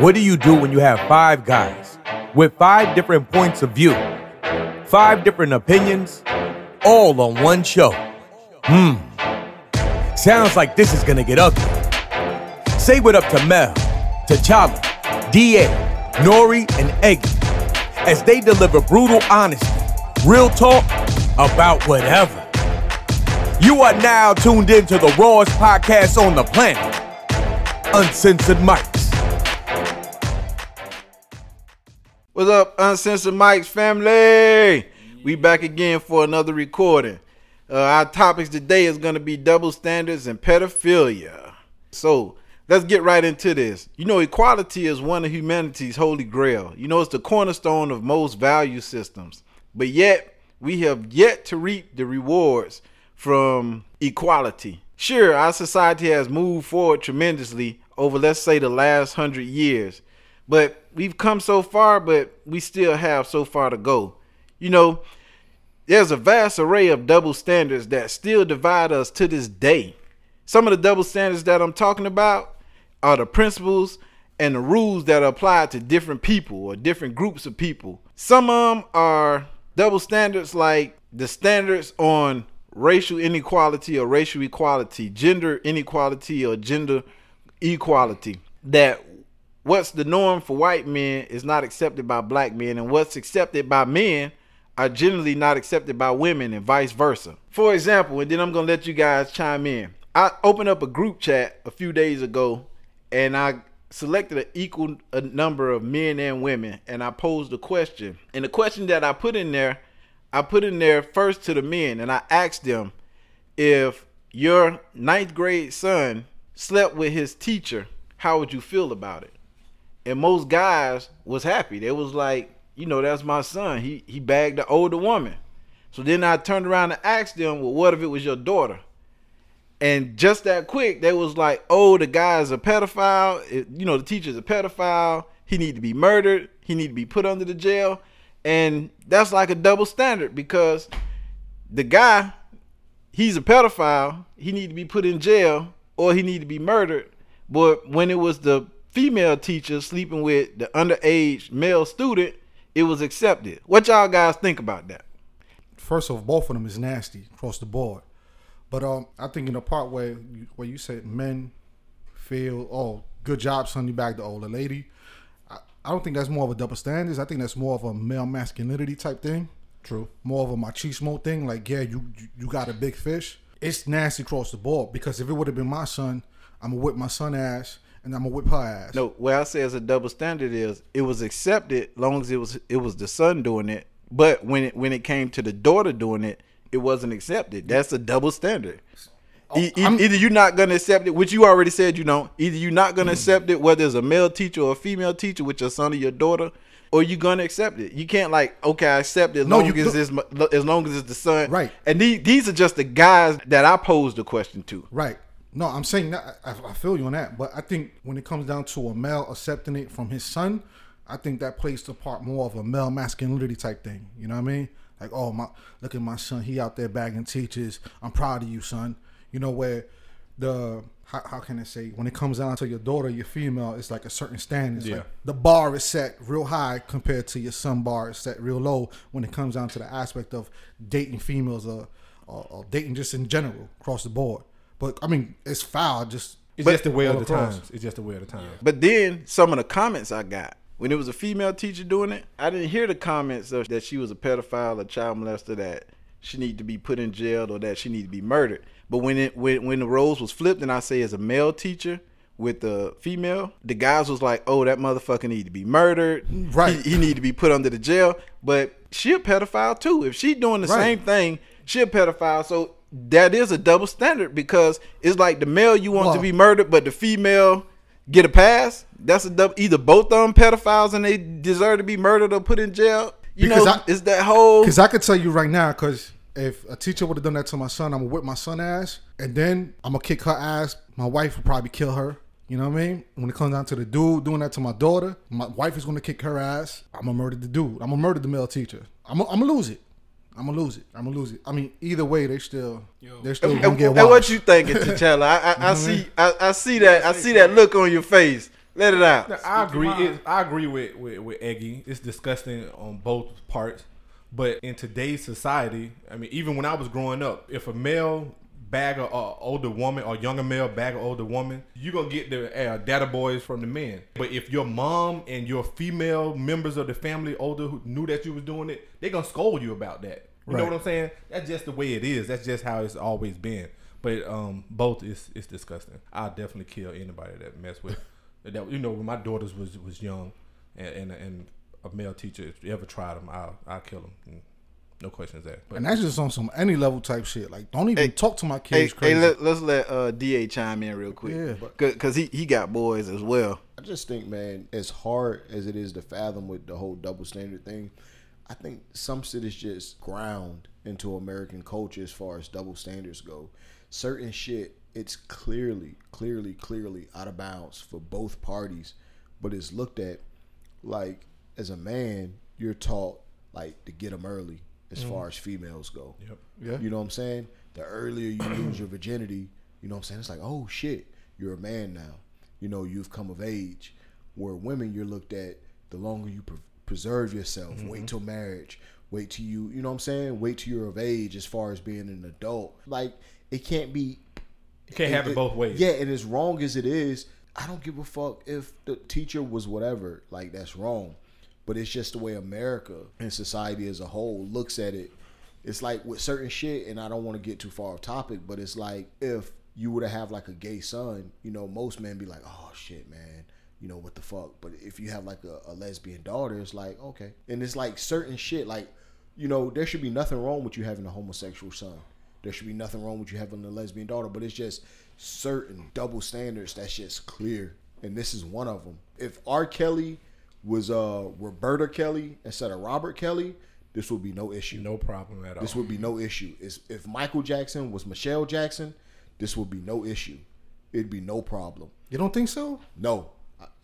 What do you do when you have five guys with five different points of view, five different opinions, all on one show? Hmm. Sounds like this is gonna get ugly. Say what up to Mel, T'Challa, DA, Nori, and Eggy as they deliver brutal honesty, real talk about whatever. You are now tuned into the rawest podcast on the planet, Uncensored Mics. What's up, Uncensored Mics family? We back again for another recording. Uh, our topics today is going to be double standards and pedophilia. So let's get right into this. You know, equality is one of humanity's holy grail. You know, it's the cornerstone of most value systems. But yet, we have yet to reap the rewards from equality. Sure, our society has moved forward tremendously over, let's say, the last hundred years. But we've come so far, but we still have so far to go. You know, there's a vast array of double standards that still divide us to this day. Some of the double standards that I'm talking about are the principles and the rules that are applied to different people or different groups of people. Some of them are double standards like the standards on racial inequality or racial equality, gender inequality or gender equality. That what's the norm for white men is not accepted by black men, and what's accepted by men are generally not accepted by women, and vice versa. For example, and then I'm gonna let you guys chime in. I opened up a group chat a few days ago, and I selected an equal number of men and women, and I posed a question. And the question that I put in there, I put in there first to the men, and I asked them if your ninth grade son slept with his teacher, how would you feel about it? And most guys was happy. They was like, you know, that's my son. He he bagged the older woman. So then I turned around and asked them, well, what if it was your daughter? And just that quick, they was like, oh, the guy's a pedophile. It, you know, the teacher's a pedophile. He need to be murdered. He need to be put under the jail. And that's like a double standard because the guy, he's a pedophile. He need to be put in jail or he need to be murdered. But when it was the female teacher sleeping with the underage male student, it was accepted. What y'all guys think about that? First off, both of them is nasty across the board. But um, I think in the part where you, where you said men feel, oh, good job, son, you back the older lady. I, I don't think that's more of a double standards. I think that's more of a male masculinity type thing. True. More of a machismo thing. Like, yeah, you you- you got a big fish. It's nasty across the board because if it would have been my son, I'm gonna whip my son ass and I'm gonna whip her ass. No, what I say as a double standard is it was accepted long as it was it was the son doing it. But when it when it came to the daughter doing it, it wasn't accepted. That's a double standard. E- oh, e- either you're not gonna accept it, which you already said you don't. Either you're not gonna accept it, whether it's a male teacher or a female teacher with your son or your daughter, or you're gonna accept it. You can't like, okay, I accept it as No, long you as it's as long as it's the son. Right. And these these are just the guys that I posed the question to. Right. No, I'm saying that I, I feel you on that, but I think when it comes down to a male accepting it from his son, I think that plays the part more of a male masculinity type thing. You know what I mean? Like, oh my, look at my son, he out there bagging teachers. I'm proud of you, son. You know where the how, how can I say when it comes down to your daughter, your female, it's like a certain standard. It's Yeah. like the bar is set real high compared to your son bar is set real low when it comes down to the aspect of dating females or, or, or dating just in general across the board. But I mean, it's foul. Just It's But- just the way of the across. times. It's just the way of the times. But then some of the comments I got when it was a female teacher doing it, I didn't hear the comments of that she was a pedophile, a child molester, that she need to be put in jail or that she need to be murdered. But when it when when the roles was flipped and I say as a male teacher with the female, the guys was like, "Oh, that motherfucker need to be murdered. Right. He, he need to be put under the jail." But she a pedophile too. If she doing the Right. same thing, she a pedophile. So that is a double standard because it's like the male you want to be murdered, but the female get a pass. That's a double. Either both of them pedophiles and they deserve to be murdered or put in jail. You Because know, I- it's that whole. Because I could tell you right now, because if a teacher would have done that to my son, I'm gonna whip my son ass, and then I'm gonna kick her ass. My wife would probably kill her. You know what I mean? When it comes down to the dude doing that to my daughter, my wife is gonna kick her ass. I'm gonna murder the dude. I'm gonna murder the male teacher. I'm gonna, I'm gonna lose it. I'm gonna lose it. I'm gonna lose it. I mean, either way, they still they're still And, gonna get and what you thinking, T'Challa? I, I, I see, I, I see that, I see that look on your face. Let it out. No, I agree. It, I agree with, with with Eggy. It's disgusting on both parts. But in today's society, I mean, even when I was growing up, if a male bag a, a older woman or younger male bag a older woman, you're gonna get the uh, data boys from the men. But if your mom and your female members of the family older who knew that you was doing it, they gonna scold you about that. You know what I'm saying? That's just the way it is. That's just how it's always been. But um, both is is disgusting. I'll definitely kill anybody that mess with that. You know, when my daughters was was young, and and, and a male teacher if you ever tried them, I'll I'll kill them. No questions asked. But And that's just on some any level type shit. Like, don't even Hey, talk to my kids hey crazy. let, let's let uh, DA chime in real quick. Yeah. because he he got boys as well. I just think, man, as hard as it is to fathom with the whole double standard thing, I think some shit is just ground into American culture as far as double standards go. Certain shit, it's clearly, clearly, clearly out of bounds for both parties, but it's looked at like as a man, you're taught like to get them early as mm. far as females go. Yep. Yeah. You know what I'm saying? The earlier you lose your virginity, you know what I'm saying? It's like, oh shit, you're a man now. You know, you've come of age. Where women, you're looked at the longer you pre- preserve yourself, wait mm-hmm. till marriage, wait till you, you know what I'm saying? Wait till you're of age as far as being an adult. Like, it can't be you can't have it both ways. yeah, and as wrong as it is, I don't give a fuck if the teacher was whatever. Like that's wrong, but it's just the way America and society as a whole looks at it. It's like with certain shit, and I don't want to get too far off topic, but it's like if you were to have like a gay son, you know, most men be like, "Oh shit, man." You know what the fuck? But if you have like a, a lesbian daughter, it's like okay, and it's like certain shit. Like, you know, there should be nothing wrong with you having a homosexual son. There should be nothing wrong with you having a lesbian daughter, but it's just certain double standards that's just clear, and this is one of them. If R. Kelly was uh Roberta Kelly instead of Robert Kelly, this would be no issue. No problem at all. This would be no issue. Is if Michael Jackson was Michelle Jackson, this would be no issue. It'd be no problem. you don't think so? No,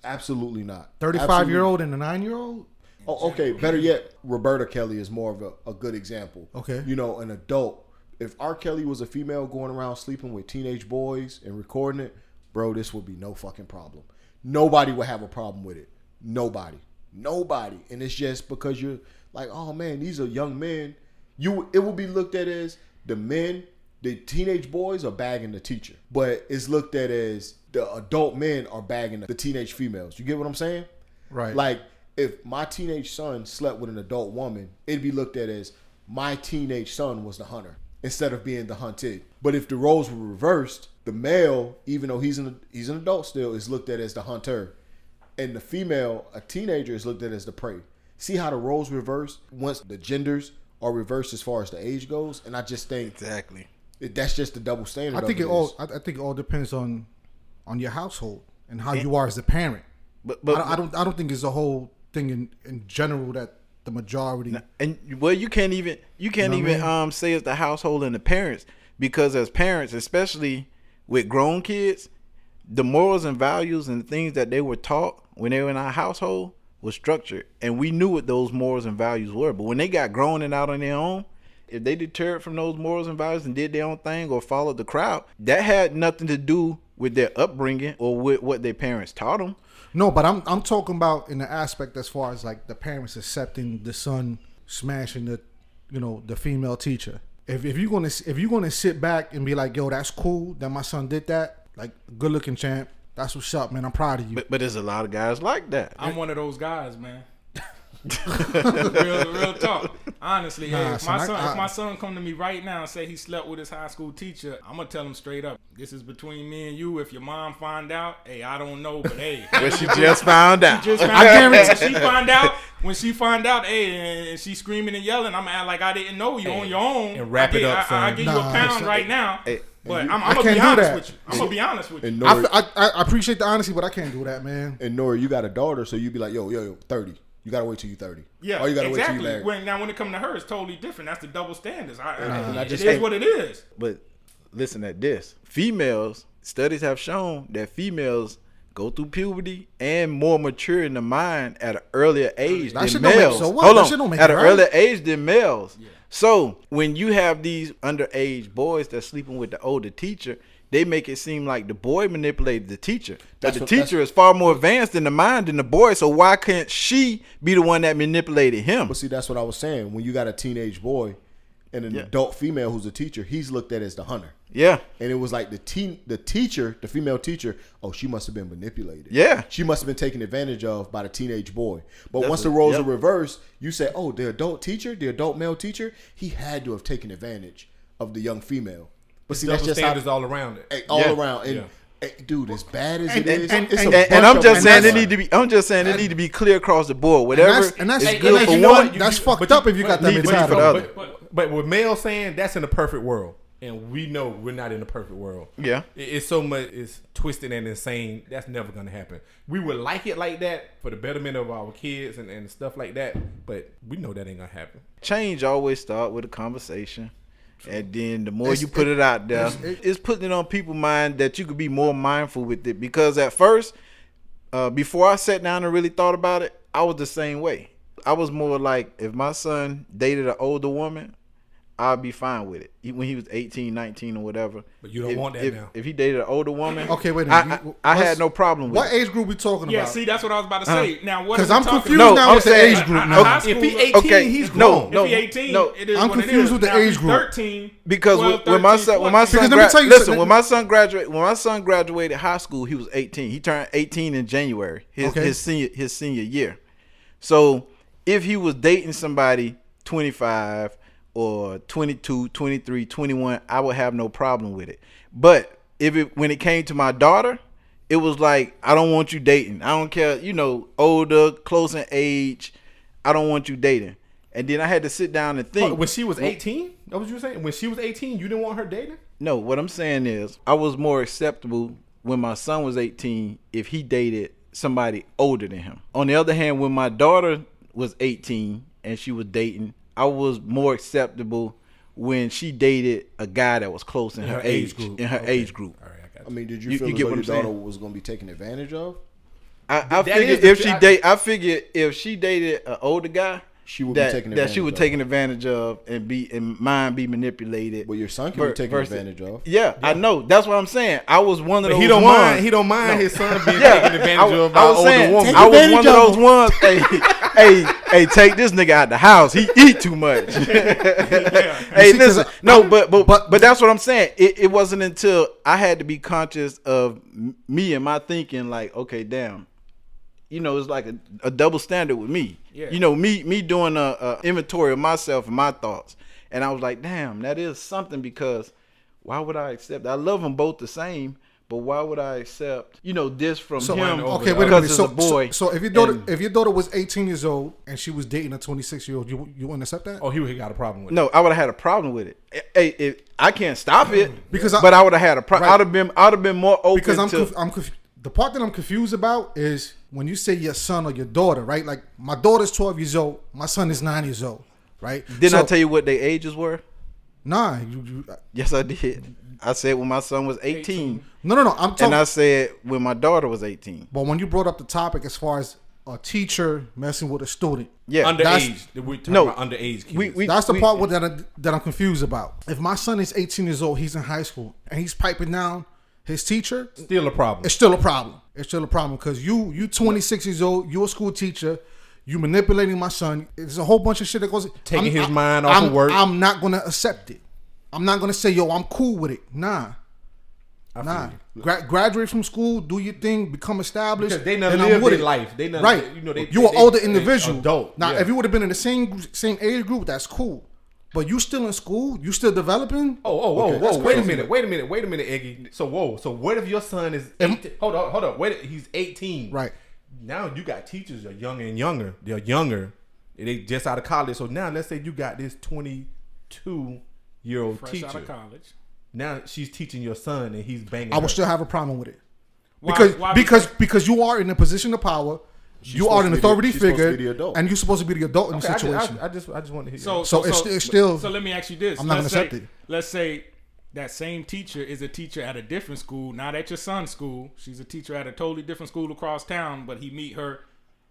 absolutely not. Thirty-five Absolutely year old and a nine year old. Oh, okay. Better yet, Roberta Kelly is more of a, a good example. Okay. You know, an adult. If R. Kelly was a female going around sleeping with teenage boys and recording it, bro, this would be no fucking problem. Nobody would have a problem with it. Nobody. Nobody. And it's just because you're like, oh man, these are young men. You it will be looked at as the men, the teenage boys are bagging the teacher. But it's looked at as the adult men are bagging the teenage females. You get what I'm saying? Right. Like if my teenage son slept with an adult woman, it'd be looked at as my teenage son was the hunter instead of being the hunted. But if the roles were reversed, the male, even though he's an he's an adult still, is looked at as the hunter, and the female, a teenager, is looked at as the prey. See how the roles reverse once the genders are reversed as far as the age goes, and I just think Exactly. it, that's just the double standard. I of think it is. all. I, I think it all depends on on your household and how you are as a parent. But but I, don't- I don't. I don't think it's a whole thing in in general that the majority. and well you can't even you can't know what I even mean? um say it's the household and the parents because as parents especially with grown kids the morals and values and things that they were taught when they were in our household was structured and we knew what those morals and values were but when they got grown and out on their own if they deterred from those morals and values and did their own thing or followed the crowd that had nothing to do with their upbringing or with what their parents taught them No, but I'm I'm talking about in the aspect as far as like the parents accepting the son smashing the, you know, the female teacher. If if you're gonna if you're gonna sit back and be like, yo, that's cool that my son did that, like, good looking champ. That's what's up, man. I'm proud of you. but, but there's a lot of guys like that I'm one of those guys, man. Real, real talk. Honestly, Nah, if son, my son, I- if my son come to me right now and say he slept with his high school teacher, I'm gonna tell him straight up. This is between me and you. If your mom find out, hey, I don't know, but hey, but she just found out just found out. When she find out, when she find out, hey, and she screaming and yelling, I'm act like I didn't know you on your own. and wrap I it get- up, I, I son. give you a pound son. right now, Hey, but you- I'm, I I'm gonna can't be do honest that. with you. I'm gonna be honest with you. And I, I, I appreciate the honesty, but I can't do that, man. and Nora, you got a daughter, so you'd be like, yo, yo, yo, thirty. You gotta wait till you thirty. Yeah, or you gotta exactly. wait till you married. when, now, when it comes to her, it's totally different. That's the double standards. I, I, I it just is what it is. But listen at this. Females, studies have shown that females go through puberty and more mature in the mind at an earlier age That than shit don't make- males. so what? Hold on. shit don't make at an right. earlier age than males. So when you have these underage boys that's sleeping with the older teacher, they make it seem like the boy manipulated the teacher. But That's the what- teacher is far more advanced in the mind than the boy. So why can't she be the one that manipulated him? But see, that's what I was saying. When you got a teenage boy and an Yeah. adult female who's a teacher, he's looked at as the hunter. Yeah. And it was like the teen, the teacher, the female teacher. Oh, she must have been manipulated. Yeah. she must have been taken advantage of by the teenage boy. But That's once the roles yep. are reversed, you say, "Oh, the adult teacher, the adult male teacher, he had to have taken advantage of the young female." But see, that's Double just how standards all around it. Eh, all Yeah. around. And Yeah. hey, dude, as bad as And- it is, and- it's and- a And, and I'm just saying it need to be. I'm just saying it need to be clear across the board. And Whatever that's, and that's, is and good for you know one. what? That's you- fucked but up if you got that need to be mentality. for the other. But, but, but with male saying that's in a perfect world, and we know we're not in a perfect world. Yeah. It's so much. It's twisted and insane. That's never gonna happen. We would like it like that for the betterment of our kids and, and stuff like that, but we know that ain't gonna happen. change always start with a conversation and then the more It's- you put it, out there it's- it's, putting it on people's mind that you could be more mindful with it because at first uh, before i sat down and really thought about it i was the same way i was more like if my son dated an older woman I'd be fine with it when he was 18, 19 or whatever. But you don't if, want that if, now. If he dated an older woman, Okay, wait a I, minute. I, You- I had no problem with What it. age group we talking Yeah, about? Yeah, see, that's what I was about to say. Uh-huh. now, what? Because are we I'm talking confused No, now I'm with the age group I- I- now. high If he 18, Okay, he's no, grown. no. if he 18, no. it is I'm what confused is. with the Now, age group. 13, Because 12, when, when my son when my son Because let me tell you listen something. when my son graduated when my son graduated high school he was 18 he turned 18 in January his Okay. his senior his senior year so if he was dating somebody 25 or 22 23 21 I would have no problem with it but if it when it came to my daughter it was like I don't want you dating I don't care you know older close in age I don't want you dating and then I had to sit down and think Oh, when she was 18, that was you were saying? When she was 18, you didn't want her dating? no, what I'm saying is I was more acceptable when my son was 18 if he dated somebody older than him. On the other hand, when my daughter was 18 and she was dating, I was more acceptable when she dated a guy that was close in, her, age, group. In her Okay. age group. All right, I got I mean, did you, You- feel you as get what your I'm daughter saying? was going to be taken advantage of? I, I figured is the if she I- date, I figured if she dated an older guy, She would be that, taken that she advantage would of. taken advantage of and be and mind be manipulated. Well, your son can ver- be taken versus- advantage of. Yeah, I know. That's what I'm saying. I was one of But those he don't ones. mind. He don't mind his son being Yeah, taken advantage I, of by I an was older saying, woman. I was advantage one of of those him. ones. hey, hey, hey, take this nigga out the house. He eat too much. hey, see, 'cause listen, I- no, but but but- but that's what I'm saying. It, it wasn't until I had to be conscious of me and my thinking. Like, okay, damn, you know, it's like a, a double standard with me. Yeah. You know, me me doing a, a inventory of myself and my thoughts, and I was like, damn, that is something because why would I accept? I love them both the same. But why would I accept, you know, this from So him? okay, wait a because minute. it's So, a boy. so, so if your daughter, and- if your daughter was 18 years old and she was dating a 26 year old, you you wouldn't accept that? Oh, he, he got a problem with it. No, I would have had a problem with it. Eh, eh, hey, it, I can't stop it mm. Because I- but I would have had a problem. Right. I'd have been, I'd have been more open because I'm to. conf- I'm conf- the part that I'm confused about is when you say your son or your daughter, right? Like my daughter's 12 years old, my son is nine years old, right? Didn't I tell you what their ages were? Nah, you, you, Yes, I did. I said when my son was 18, no, no, no. I'm talking. and I said when my daughter was 18. but when you brought up the topic as far as a teacher messing with a student, Yeah, that's- Underage. We're talking No. about underage kids. we, we That's the we- part with that I, that I'm confused about. If my son is 18 years old, he's in high school, and he's piping down his teacher, Still a problem. it's still a problem. It's still a problem because you you 26 years old, you're a school teacher, you manipulating my son. There's a whole bunch of shit that goes Taking his I'm- mind off I'm, of work. I'm not gonna accept it. I'm not gonna say yo, I'm cool with it. Nah. I Nah. Gra- graduate from school, do your thing, become established. Because they I'm lived their life. They done- right. you know, they- you an they- older they individual. adult, Now, yeah. if you would have been in the same same age group, that's cool. But you still in school, you still developing. Oh, oh, whoa, Okay, whoa! Wait a minute, wait a minute, wait a minute, Iggy. So, whoa, so what if your son is? Am- 18, hold on, hold on. Wait, he's eighteen. Right. Now you got teachers that are younger and younger. They're younger. They just out of college. So now let's say you got this twenty-two year old fresh teacher. out of college. Now she's teaching your son, and he's banging. I would her. still have a problem with it. Why- because why- because because you are in a position of power, you are an be the- authority she's supposed to figure, be the adult. and you're supposed to be the adult in Okay, the I just- situation. I, I just, I just want to hear. So, So it's- it's still- So let me ask you this: I'm not Let's gonna accept it. Let's say that same teacher is a teacher at a different school, not at your son's school. She's a teacher at a totally different school across town, but he meet her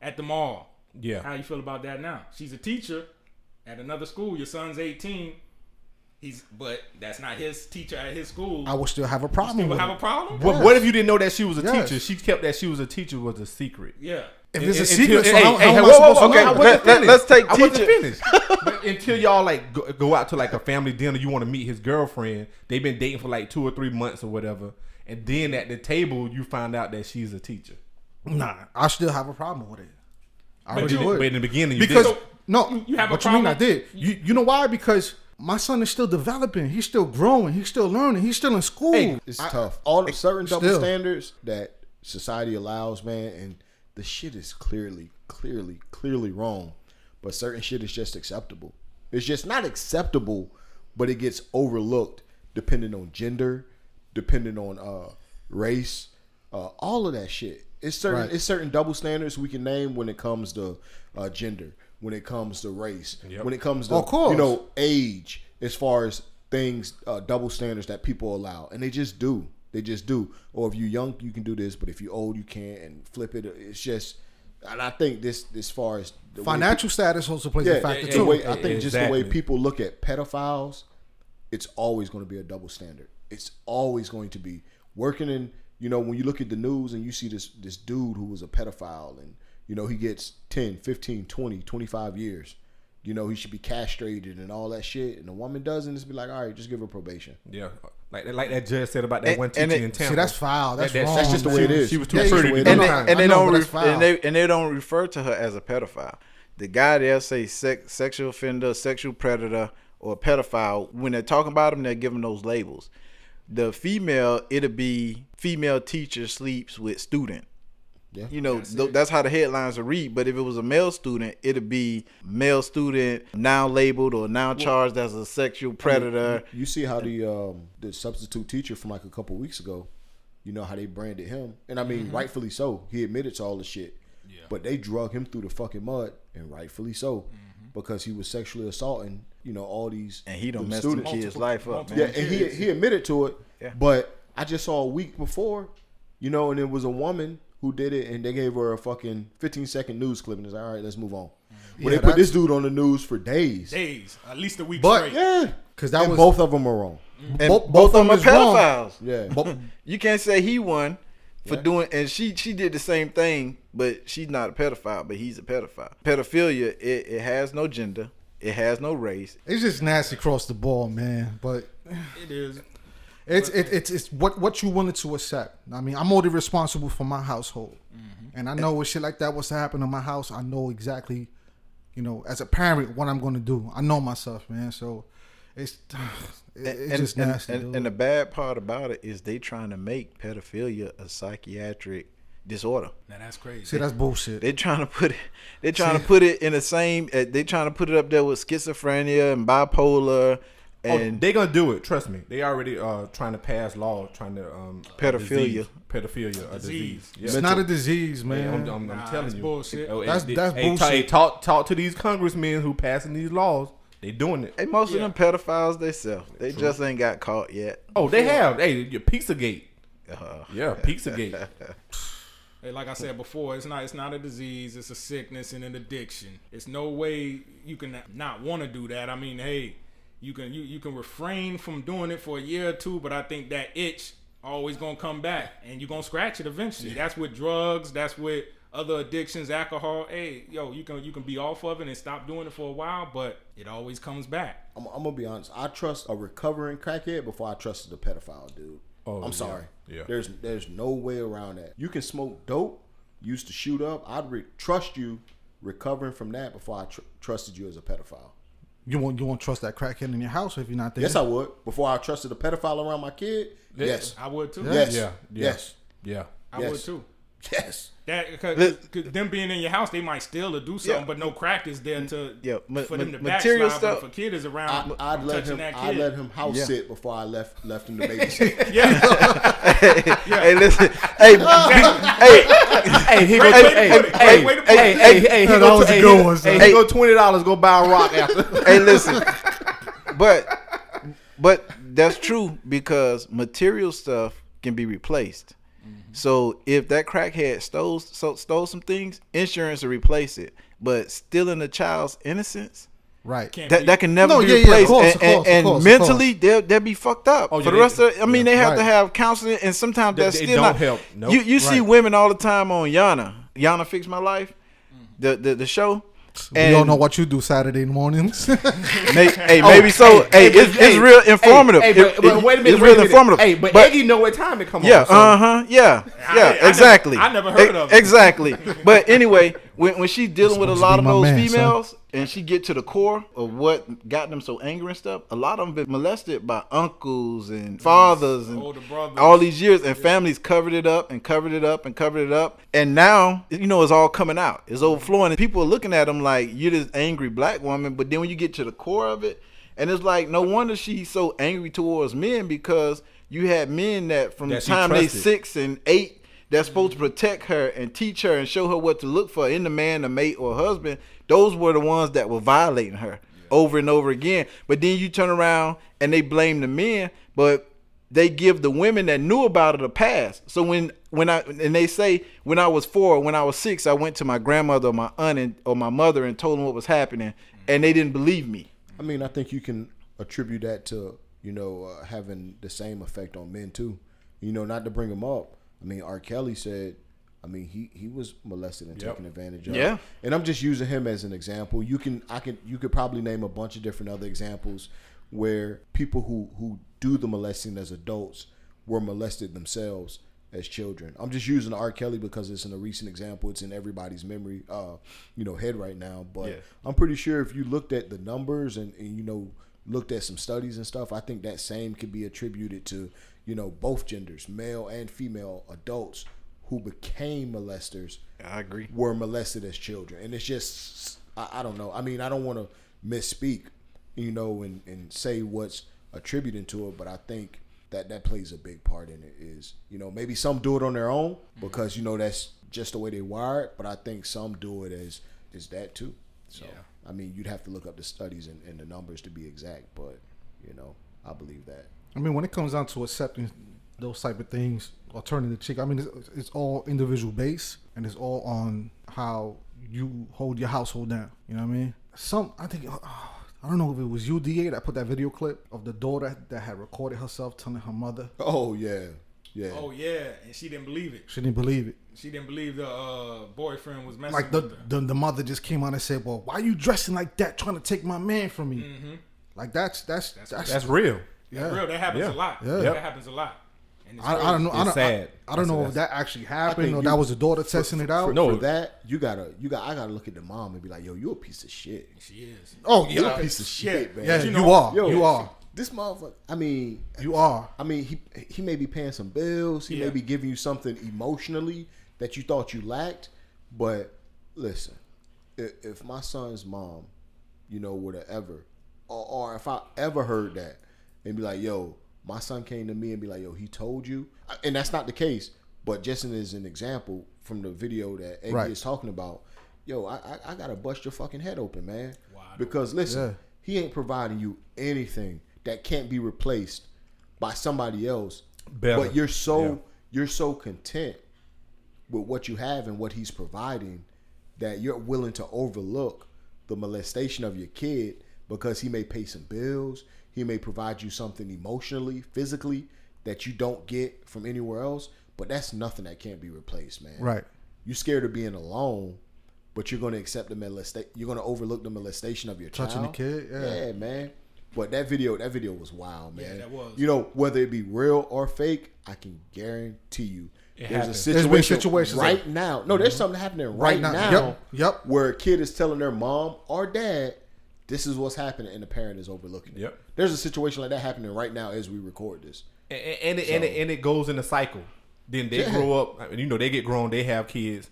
at the mall. Yeah. How you feel about that now? She's a teacher at another school. Your son's 18. He's but that's not his teacher at his school. I would still have a You problem still with have it. a problem. What, what if you didn't know that she was a Yes. teacher? She kept that she was a teacher was a secret. Yeah. If And- it's a secret, so hey, how, hey, how hey, whoa, whoa, okay, know? I let- finished. let's take I wasn't teacher- finished. but until y'all like go, go out to like a family dinner, you want to meet his girlfriend. They've been dating for like two or three months or whatever, and then at the table you find out that she's a teacher. Nah, I still have a problem with it. I But really you- would. But in the beginning, you because didn't. no, You have a what you mean? I did. You you know why? Because my son is still developing. He's still growing. He's still learning. He's still in school. Hey, It's tough. All the certain double still. standards that society allows, man, and the shit is clearly, clearly, clearly wrong. But certain shit is just acceptable. It's just not acceptable, but it gets overlooked depending on gender, depending on uh, race, uh, all of that shit. It's certain Right. it's certain double standards we can name when it comes to uh, gender, when it comes to race, Yep. when it comes to you know age as far as things uh, double standards that people allow. And they just do. They just do. Or if you're young you can do this. But if you're old you can't. And flip it. It's just and i think this as far as the way Financial status also plays people- a factor the too. way, i think just the way people look at pedophiles it's always going to be a double standard. It's always going to be working in you know when you look at the news and you see this this dude who was a pedophile and you know he gets 10 15 20 25 years you know he should be castrated and all that shit and the woman doesn't just be like all right just give her probation Yeah, like like that judge said about that And- one and teacher it- in See, Tampa. that's foul. That's That- wrong. that's just the way it is. She was too Yeah, pretty. it's the way to it and they, and they know, don't but re- that's foul. and they and they don't refer to her as a pedophile. The guy they'll say sex, sexual offender, sexual predator, or pedophile. When they're talking about them, they're giving those labels. The female, it'll be female teacher sleeps with student. Yeah. You know, th- that's how the headlines will read. But if it was a male student, it'd be male student now labeled or now charged as a sexual predator. you see how the um the substitute teacher from like a couple weeks ago you know how they branded him and i mean Mm-hmm. rightfully so he admitted to all the shit but they drug him through the fucking mud and rightfully so because he was sexually assaulting you know all these Mm-hmm. And he done them messed the students. kid's life up, man. Yeah, and he he admitted to it. Yeah. But I just saw a week before, you know, and it was a woman who did it, and they gave her a fucking 15 second news clip, and it's like, all right, let's move on. Well, Yeah, they put this dude on the news for days. Days, at least a week But- straight. Yeah, 'Cause that and was- both of them are wrong. Mm-hmm. And Both- both, both of them are is wrong. pedophiles. Yeah, You can't say he won for Yeah. doing, and she she did the same thing, but she's not a pedophile, but he's a pedophile. Pedophilia, it, it has no gender, it has no race. it's just nasty across the ball, man. But It is. It's it, it's it's what what you wanted to accept. I mean, I'm only responsible for my household, and I know when shit like that was to happen in my house, I know exactly, you know, as a parent, what I'm going to do. I know myself, man. So it's it, it's and, just and- nasty. and, dude. and the bad part about it is they trying to make pedophilia a psychiatric disorder. Now that's crazy. See, that's bullshit. They trying to put it. They trying to put it in the same. uh, They trying to put it up there with schizophrenia and bipolar Oh, and they gonna do it. Trust me. They already uh trying to pass law trying to um a Pedophilia. disease- pedophilia, a disease. Yeah. it's not a disease, man. Yeah, I'm, I'm, I'm Nah, telling that's you. bullshit. Oh, That's- hey, that's hey, ta- hey, bullshit. talk talk to these congressmen who passing these laws. They doing it. Hey, most Yeah. of them pedophiles they self. They just ain't got caught yet. Oh, they have. Hey, your Pizzagate. Uh, Yeah, Pizzagate. Hey, like I said before, it's not it's not a disease. It's a sickness and an addiction. It's no way you can not want to do that. I mean, hey, you can you, you can refrain from doing it for a year or two, but I think that itch always gonna come back, and you're gonna scratch it eventually. That's with drugs. That's with other addictions, alcohol. Hey, yo, you can you can be off of it and stop doing it for a while, but it always comes back. I'm, I'm gonna be honest. I trust a recovering crackhead before I trusted a pedophile dude. Oh, I'm yeah. sorry. Yeah. There's there's no way around that. You can smoke dope, used to shoot up. I'd re- trust you recovering from that before I tr- trusted you as a pedophile. You won't you won't trust that crackhead in your house if you're not there. Yes, I would. Before I trusted a pedophile around my kid. Yes. I would too. Yes. Yeah, yeah. Yes. Yeah. I Yes. would too. Yes. That cause, Let- 'cause them being in your house, they might steal or do something, Yeah. but no crack is there to Yeah, ma- for them to ma- material backslide. But if a kid is around, I'd let him. I'd let him house Yeah. sit before I left left him to babysit. yeah, Hey, listen. Hey, hey, Hey, he go. Great Hey, hey, Great way to hey, hey, hey, hey, he go. Hey, good one, hey, he go twenty dollars. Go buy a rock after. hey, listen. But, but that's true because material stuff can be replaced. Mm-hmm. So if that crackhead stole so, stole some things, insurance will replace it. But stealing a child's innocence, Right. Can't that be- that can never No, be yeah, yeah, of course, and of course, and, of and course, of mentally, they'll they'll be fucked up Oh, for yeah, the they- rest of. I mean, they have to have counseling, and sometimes They- that's they still don't not help. Nope. You you see women all the time on Iyanla, Iyanla Fix My Life, the the, the show. we don't know what you do Saturday mornings. May, hey, maybe so. Hey, Oh, hey, it's, hey, it's real informative. Hey, It- but, but wait a minute. It's real informative. Hey, but, but Eggy know what time it come yeah, on. so- uh huh, yeah, I- yeah, I never- exactly. I never heard of it. exactly. But anyway, when when she's dealing with a lot of those man, son. females, and she get to the core of what got them so angry and stuff, a lot of them been molested by uncles and fathers and Older brothers. all these years, and families covered it up and covered it up and covered it up, and now you know it's all coming out, it's overflowing, and people are looking at them like you're this angry black woman, but then when you get to the core of it, and it's like no wonder she's so angry towards men because you had men that from That the time they six and eight that's supposed to protect her and teach her and show her what to look for in the man, the mate, or husband. Those were the ones that were violating her over and over again. But then you turn around and they blame the men, but they give the women that knew about it a pass. So when when I and they say when I was four, when I was six, I went to my grandmother or my aunt and, or my mother and told them what was happening, and they didn't believe me. I mean, I think you can attribute that to you know uh, having the same effect on men too. You know, not to bring them up. I mean, R. Kelly said, I mean, he he was molested and Yep. taken advantage of. Yeah. and I'm just using him as an example. You can I can you could probably name a bunch of different other examples where people who who do the molesting as adults were molested themselves as children. I'm just using R. Kelly because it's in a recent example. It's in everybody's memory, uh, you know, head right now. But Yeah. I'm pretty sure if you looked at the numbers and, and you know looked at some studies and stuff, I think that same could be attributed to you know both genders, male and female adults who became molesters I agree. were molested as children, and it's just I, I don't know. I mean, I don't want to misspeak, you know, and and say what's attributing to it, but I think that that plays a big part in it. Is you know maybe some do it on their own mm-hmm. because you know that's just the way they wired, but I think some do it as is that too. So I mean, you'd have to look up the studies and, and the numbers to be exact, but you know, I believe that. I mean, when it comes down to accepting those type of things or turning the chick, I mean, it's, it's all individual base and it's all on how you hold your household down. You know what I mean? Some, I think, uh, I don't know if it was UDA that put that video clip of the daughter that had recorded herself telling her mother Oh yeah, yeah. Oh yeah, and she didn't believe it. she didn't believe it. She didn't believe the uh, boyfriend was messing Like the, with her. the the mother just came out and said, "Well, why are you dressing like that, trying to take my man from me?" Mm-hmm. Like that's that's that's, That's real. Yeah. Real, that happens Yeah. a lot. Yeah. That happens a lot. And it's I, I don't know. I It's don't, sad. I, I don't know That's- if that actually happened or you- that was the daughter testing it out. For, No. for that, you gotta, you got, I gotta look at the mom and be like, "Yo, you a piece of shit. She is. Oh You yeah, a piece of shit, man. yeah. you You, know- are. Yo, you are. This motherfucker. I mean, You are. I mean, he he may be paying some bills. He may be giving you something emotionally that you thought you lacked. But listen, if, if my son's mom, you know, would have ever, or, or if I ever heard that and be like, "Yo, my son came to me and be like, "Yo, he told you," and that's not the case. But just as an example from the video that Eggy Right. is talking about, yo, I, I I gotta bust your fucking head open, man. Wide Because listen, Yeah. he ain't providing you anything that can't be replaced by somebody else. Better. But you're so Yeah. you're so content with what you have and what he's providing that you're willing to overlook the molestation of your kid because he may pay some bills, he may provide you something emotionally, physically that you don't get from anywhere else. But that's nothing that can't be replaced, man. Right. You're scared of being alone, but you're going to accept the molestation. You're going to overlook the molestation of your Touching child. the kid, yeah. yeah, man. But that video, that video was wild, man. Yeah, that was. You know, whether it be real or fake, I can guarantee you, there's a happens. There's been situation situations right like- now. No, there's mm-hmm. something happening right, Right now. now. Yep, yep. Where a kid is telling their mom or dad, "This is what's happening," and the parent is overlooking it. Yep. There's a situation like that happening right now as we record this. and, and, it, and, it, and it goes in a cycle. Then they Yeah. grow up. I mean, you know, they get grown. They have kids,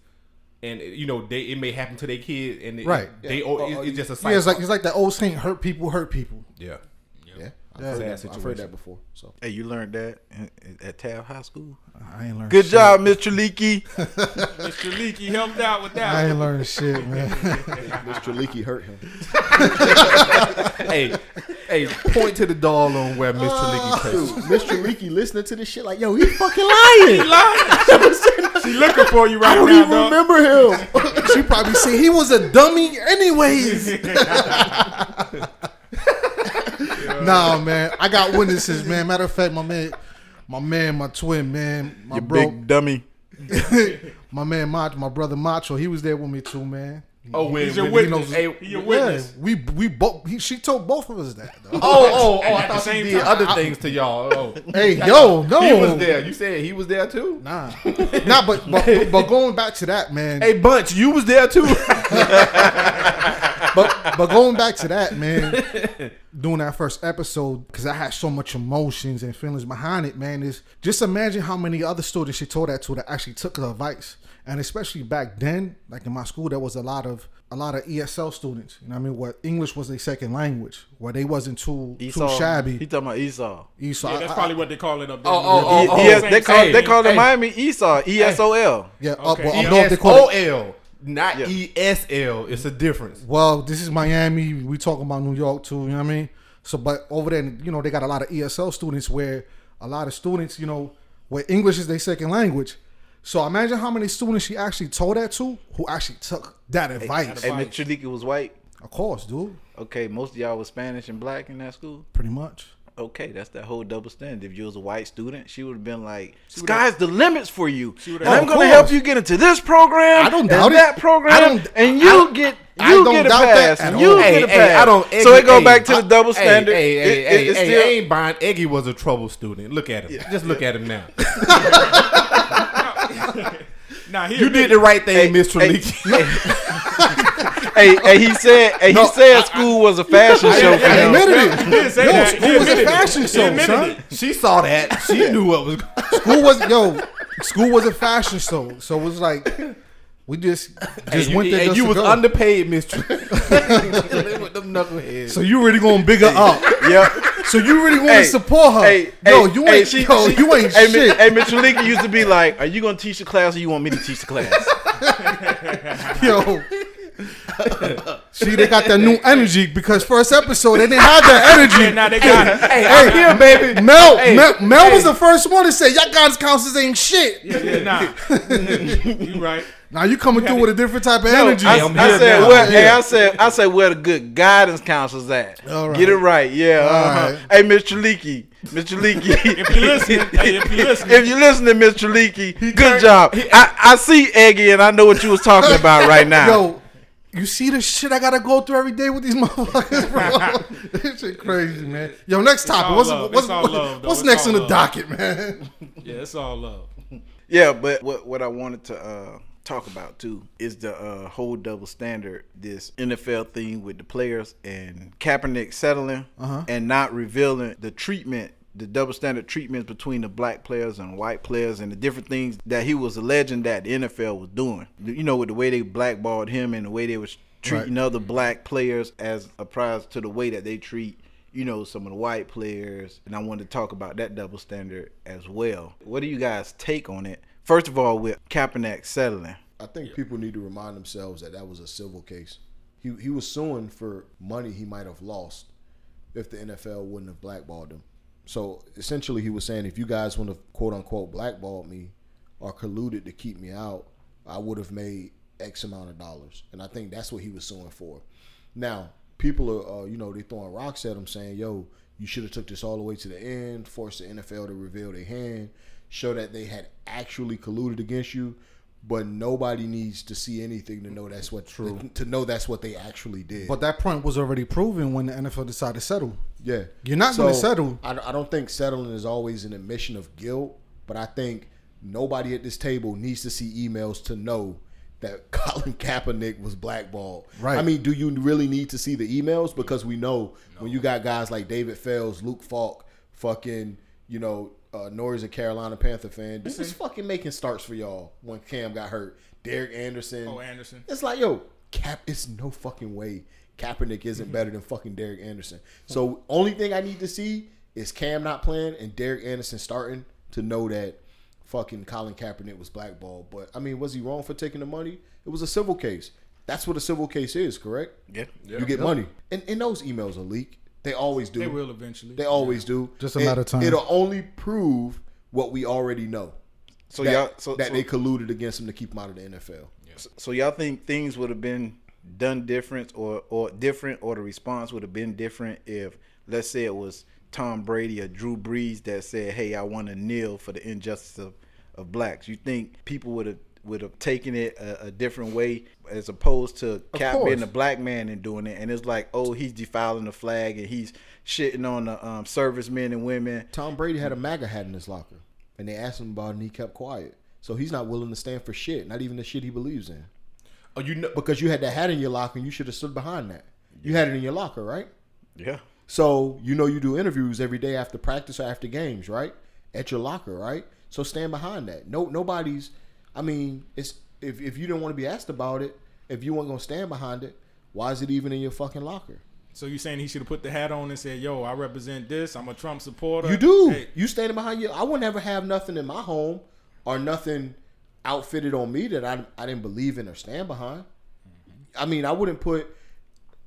and you know, they it may happen to their kid, and it, Right. They Yeah. oh, Oh, oh, it's oh, just a cycle. Yeah, it's like it's like that old saying, "Hurt people, hurt people." yeah. Yeah, I've, Yeah. heard, Sad that, I've heard that before. So Hey, you learned that at Taft High School. I ain't learned. Good shit. job, Mr. Leakey. Mr. Leakey helped out with that. I ain't learned shit, man. Mr. Leakey hurt him. hey, hey, point to the doll on where Mr. Uh, Licky Dude, plays. Mr. Leakey listening to this shit like, yo, he fucking lying. She looking for you right now. I don't now, even dog. remember him. she probably said he was a dummy, anyways. Nah, man. I got witnesses, man. Matter of fact, my man, my man, my twin, man, my You bro, big dummy. my man, Macho, my brother Macho. He was there with me too, man. Oh, when, He's your when- witness. hey, He your witness. Yeah, we we both. He, she told both of us that. though. Oh, oh, oh! I At the thought same she did time, other things to y'all. Oh. hey, yo, no, He was there. You said he was there too. Nah, nah, but, but but going back to that, man. Hey, Bunch, you was there too. but but going back to that, man, doing that first episode because I had so much emotions and feelings behind it, man. Is just imagine how many other students she told that to that actually took her advice, and especially back then, like in my school, there was a lot of a lot of ESL students. You know, what I mean, what English was their second language, where they wasn't too Esau. too shabby. He talking about Esau. Esau, Yeah, that's I- probably I- what they call it up there. Oh, oh, oh, E- oh. ES Same- they call same. they call it Hey. Miami Esau. E S O L. yeah, Okay. up, well, E up north they call it. ESOL, not Yeah. ESL. It's a difference. Well, this is Miami. We talking about New York too. You know what I mean? So, but over there, you know, they got a lot of ESL students where a lot of students, you know, where English is their second language. So imagine how many students she actually told that to, who actually took that advice. Hey, Miss Chaliki was white. Of course, dude. Okay, most of y'all was Spanish and black in that school. Pretty much. Okay, that's that whole double standard. If you was a white student, she would have been like, "Sky's the limits for you. And I'm gonna help you get into this program. I don't and doubt it. that program, I don't- and you don't- get I you don't get a doubt pass, at and all. you Hey, get a hey, pass. I don't. so it go hey, back to the double hey, standard. Hey, It- hey, it- hey, it's hey, still- I ain't buying. Eggy was a trouble student. Look at him. Just look at him now. Now he You did the right thing, Hey, Miss hey, Treliki. hey, hey, he said, hey, he said school was a fashion show for I him. admitted it. He Yo, that. school was a admitted it. fashion show, admitted son. it. she saw that. She knew what was. School was yo, school was a fashion show. So it was like we just just Hey, went there hey, just you to was go. underpaid, Miss Treliki. with them knuckleheads. So you really gonna big her up. Yep. So you really want Hey, to support her? Hey, yo, hey, you hey, ain't she- yo, she- you ain't hey, shit. Miss- Hey, Miss Chaliki used to be like, "Are you gonna teach the class, or you want me to teach the class?" Yo. See, they got that new energy because first episode they didn't have that energy. And now they got it. hey, I'm here, baby. Mel, Hey, Mel, Mel was the first one to say, "Y'all guys counselors ain't shit." Yeah, nah. you right. Now you coming through with a different type of No, energy. I, I'm I said, now. where, hey. I said, I said, where the good guidance counselors at? All right. Get it right, yeah. uh-huh. right. Hey, Mr. Chaliki, Mr. Chaliki. If you listen, hey, if you listening, If you listening, Miss Chaliki, good job. I, I see Eggy, and I know what you was talking about right now. Yo, you see the shit I gotta go through every day with these motherfuckers, bro. this shit crazy, man. Yo, next topic. all What's love. what's, It's all love, what's It's next all on the love. docket, man? yeah, it's all love. Yeah, but what what I wanted to uh, talk about too is the uh, whole double standard, this NFL thing with the players and Kaepernick settling Uh-huh. and not revealing the treatment, the double standard treatments between the black players and white players and the different things that he was alleging that the NFL was doing. You know, with the way they blackballed him and the way they was treating other black players as opposed to the way that they treat you know, some of the white players, and I wanted to talk about that double standard as well. What do you guys take on it? First of all, with Kaepernick settling. I think people need to remind themselves that that was a civil case. He he was suing for money he might have lost if the NFL wouldn't have blackballed him. So essentially, he was saying, if you guys want to quote unquote blackball me or colluded to keep me out, I would have made X amount of dollars, and I think that's what he was suing for. Now, people are, uh, you know, they throwing rocks at him, saying, "Yo, you should have took this all the way to the end, forced the NFL to reveal their hand, show that they had actually colluded against you." But nobody needs to see anything to know that's what true to know that's what they actually did. But that point was already proven when the NFL decided to settle. Yeah, You're not gonna settle. I, I don't think settling is always an admission of guilt, but I think nobody at this table needs to see emails to know that Colin Kaepernick was blackballed. Right. I mean, do you really need to see the emails? Because we know when you got guys like David Fales, Luke Falk, fucking, you know, uh, Norris a Carolina Panther fan. This is fucking making starts for y'all when Cam got hurt. Derek Anderson. Oh, Anderson. It's like, yo, Cap, it's no fucking way Kaepernick isn't better than fucking Derek Anderson. So only thing I need to see is Cam not playing and Derek Anderson starting to know that fucking Colin Kaepernick was blackballed. But I mean, was he wrong for taking the money? It was a civil case. That's what a civil case is, correct? Yeah. You get money, and and those emails will leak. They always do. They will eventually. They always do. Just a It- matter of time. It'll only prove what we already know. So that, y'all, so, that so, they colluded against him to keep him out of the NFL. so y'all think things would have been done different or or different or the response would have been different if let's say it was Tom Brady or Drew Brees that said, "Hey, I want to kneel for the injustice of, of blacks." You think people would have would have taken it a, a different way as opposed to Cap being a black man and doing it, and it's like, oh, he's defiling the flag and he's shitting on the um, servicemen and women. Tom Brady had a MAGA hat in his locker, and they asked him about it, and he kept quiet. So he's not willing to stand for shit, not even the shit he believes in. Oh, you know, Because you had that hat in your locker, and you should have stood behind that. You had it in your locker, right? Yeah. So you know you do interviews every day after practice or after games, right? At your locker, right? So stand behind that. No, nobody's. I mean, it's if if you didn't want to be asked about it, if you weren't gonna stand behind it, why is it even in your fucking locker? So you saying he should have put the hat on and said, "Yo, I represent this. I'm a Trump supporter." You do. Hey, You standing behind you. I would never have nothing in my home or nothing outfitted on me that I I didn't believe in or stand behind. Mm-hmm. I mean, I wouldn't put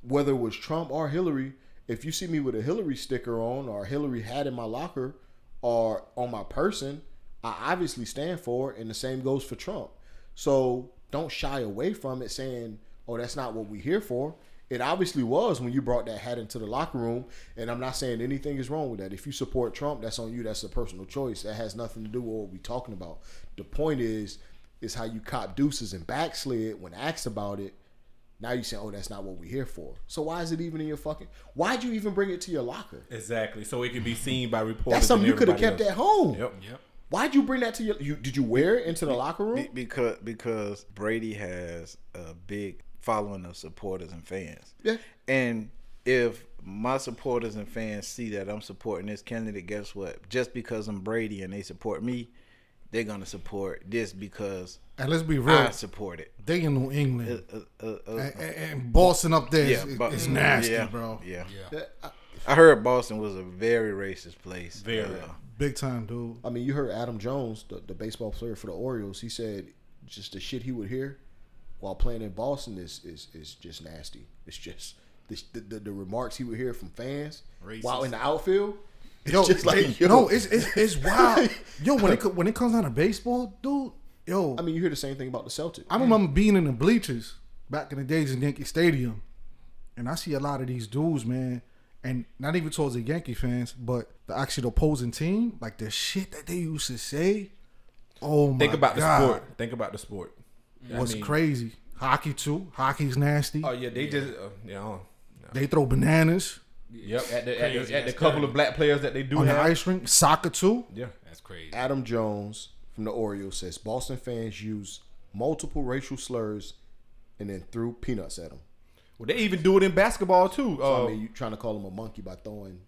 whether it was Trump or Hillary. If you see me with a Hillary sticker on or a Hillary hat in my locker or on my person, I obviously stand for it, and the same goes for Trump. So don't shy away from it, saying, "Oh, that's not what we're here for." It obviously was when you brought that hat into the locker room, and I'm not saying anything is wrong with that. If you support Trump, that's on you. That's a personal choice. That has nothing to do with what we're talking about. The point is, is how you cop deuces and backslid when asked about it. Now you say, "Oh, that's not what we're here for." So why is it even in your fucking? Why'd you even bring it to your locker? exactly. So it can be seen by reporters. That's something you could have kept else. at home. Yep. Yep. Why'd you bring that to your? You, did you wear it into the locker room? Because because Brady has a big following of supporters and fans. Yeah. And if my supporters and fans see that I'm supporting this candidate, guess what? Just because I'm Brady and they support me, they're gonna support this because And let's be real, I support it. they in New England Uh, uh, uh, and, and, and Boston up there is, yeah, but- is nasty, yeah, bro. Yeah. Yeah, I- I heard Boston was a very racist place. Very. Big time, dude. I mean, you heard Adam Jones, the, the baseball player for the Orioles. He said just the shit he would hear while playing in Boston is is, is just nasty. It's just the, the, the remarks he would hear from fans while in the outfield. It's Yo, just like they- yo. no, it's it's, it's wild. Yo, when it when it comes down to baseball, dude, yo, I mean, you hear the same thing about the Celtics. I remember being in the bleachers back in the days in Yankee Stadium, and I see a lot of these dudes, man, and not even towards the Yankee fans, but the actually the opposing team, like the shit that they used to say. Oh my Think about God, the sport. Think about the sport. I mean, crazy. Hockey too. Hockey's nasty. Oh yeah, they just uh, yeah. I don't- they throw bananas Yep, at the, at the, at the couple good. of black players that they do on the have. ice rink. Soccer too. Yeah, That's crazy. Adam Jones from the Orioles says Boston fans use multiple racial slurs and then threw peanuts at him. Well, they even do it in basketball too. So, Uh, I mean, you trying to call him a monkey by throwing.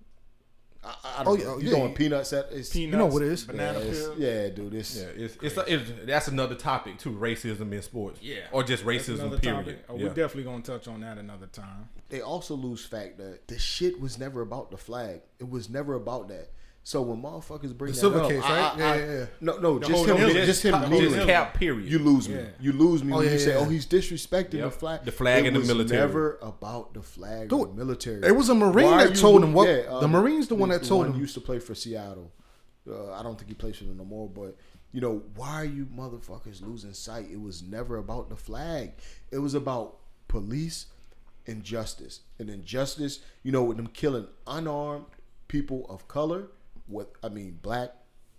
I, I Oh, don't yeah, know. oh, You yeah. throwing peanuts at it's, Peanuts, You know what it is. yeah, Banana it's- peel. yeah, dude. It's yeah, it's, it's, it's that's another topic too. Racism in sports. Yeah. or just racism. another Period. topic. Oh, yeah. We're definitely gonna touch on that another time. they also lose fact that the shit was never about the flag. It was never about that. So when motherfuckers bring The that civil up, case, I- right? I- Yeah, I- yeah, yeah. No, no, just whole him, Hillary. just him Just kneeling. cap. Period. You lose me. Yeah. You lose me Oh, when yeah, you say, yeah. "Oh, he's disrespecting the flag." The flag it and the was military. Never about the flag or Dude, the military. it was a Marine Why that are you told him what- Yeah, uh, the Marine's the one that told him. Used to play for Seattle. Uh, I don't think he plays for them no more. But you know, why are you motherfuckers losing sight? It was never about the flag. It was about police and justice. And injustice, you know, with them killing unarmed people of color. With I mean, black,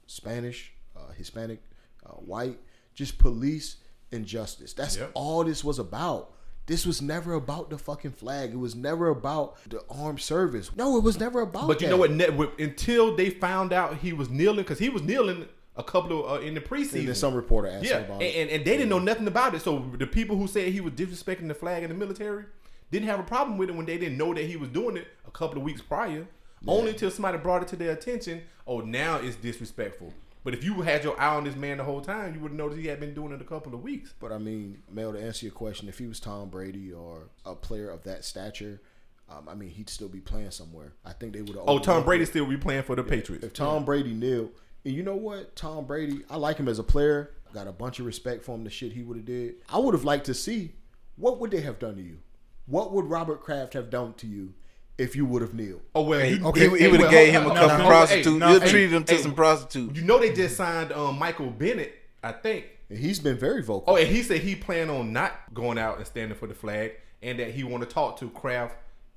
Spanish, uh, Hispanic, uh, white, just police injustice. That's Yep. all this was about. This was never about the fucking flag. It was never about the armed service. No, it was never about. But you that. know what? Ne- until they found out he was kneeling, because he was kneeling a couple of uh, in the And preseason. then some reporter asked yeah, him about and, it. and, and they didn't know nothing about it. So the people who said he was disrespecting the flag in the military didn't have a problem with it when they didn't know that he was doing it a couple of weeks prior. Only until somebody brought it to their attention. Oh, now it's disrespectful. But if you had your eye on this man the whole time, you would have noticed he had been doing it a couple of weeks. But I mean, Mel, to answer your question, if he was Tom Brady or a player of that stature, um, I mean, he'd still be playing somewhere. I think they would have. Oh, Tom Brady still be playing for the Patriots. If Tom Brady knew, and you know what, Tom Brady, I like him as a player. Got a bunch of respect for him. The shit he would have did. I would have liked to see what would they have done to you. What would Robert Kraft have done to you if you would have kneeled? Oh well, He, you, he, hey, would have well, gave him a on, couple no, no, prostitutes. hey, You'll hey, treat him to hey, some prostitutes. You know they just signed um, Michael Bennett, I think. And he's been very vocal. Oh, and he said he planned on not going out and standing for the flag, and that he want to talk to Kraft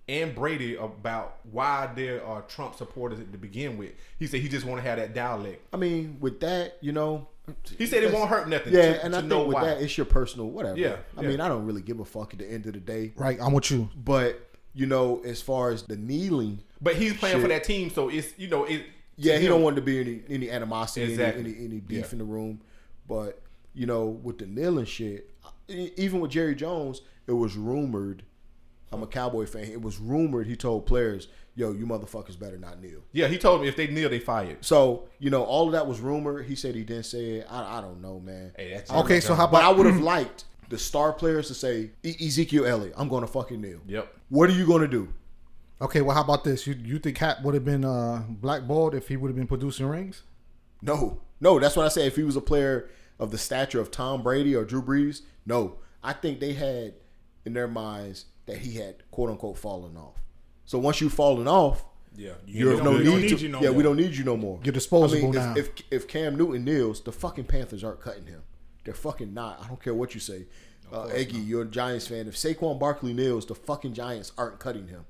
and Brady about why there are Trump supporters to begin with. He said he just want to have that dialect. I mean, with that, you know, He said it won't hurt nothing. yeah, to, and to I know think with why. that, it's your personal whatever. Yeah, I yeah. mean, I don't really give a fuck at the end of the day. Right, I'm with you. But you know, as far as the kneeling, but he's playing Shit. for that team, so it's you know it. yeah, he him- don't want to be any any animosity, Exactly. any, any any beef Yeah. in the room. But you know, with the kneeling shit, e- even with Jerry Jones, it was rumored. I'm a Cowboy fan. It was rumored he told players, "Yo, you motherfuckers better not kneel." Yeah, he told me if they kneel, they fired. So you know, all of that was rumor. He said he didn't say it. I, I don't know, man. Hey, that's Okay, so how But I would have liked the star players to say, e- Ezekiel Elliott, I'm going to fucking kneel. Yep. What are you going to do? Okay, well, how about this? You you think Cap would have been uh, blackballed if he would have been producing rings? No, no. That's what I say. If he was a player of the stature of Tom Brady or Drew Brees, no. I think they had in their minds that he had quote unquote fallen off. So once you've fallen off, Yeah, you're don't- no we don't need, need to. you no yeah, more. we don't need you no more. You're disposable I mean, now. If, if if Cam Newton kneels, the fucking Panthers aren't cutting him. They're fucking not. I don't care what you say. Uh, Eggy, you're a Giants fan. If Saquon Barkley nails, the fucking Giants aren't cutting him.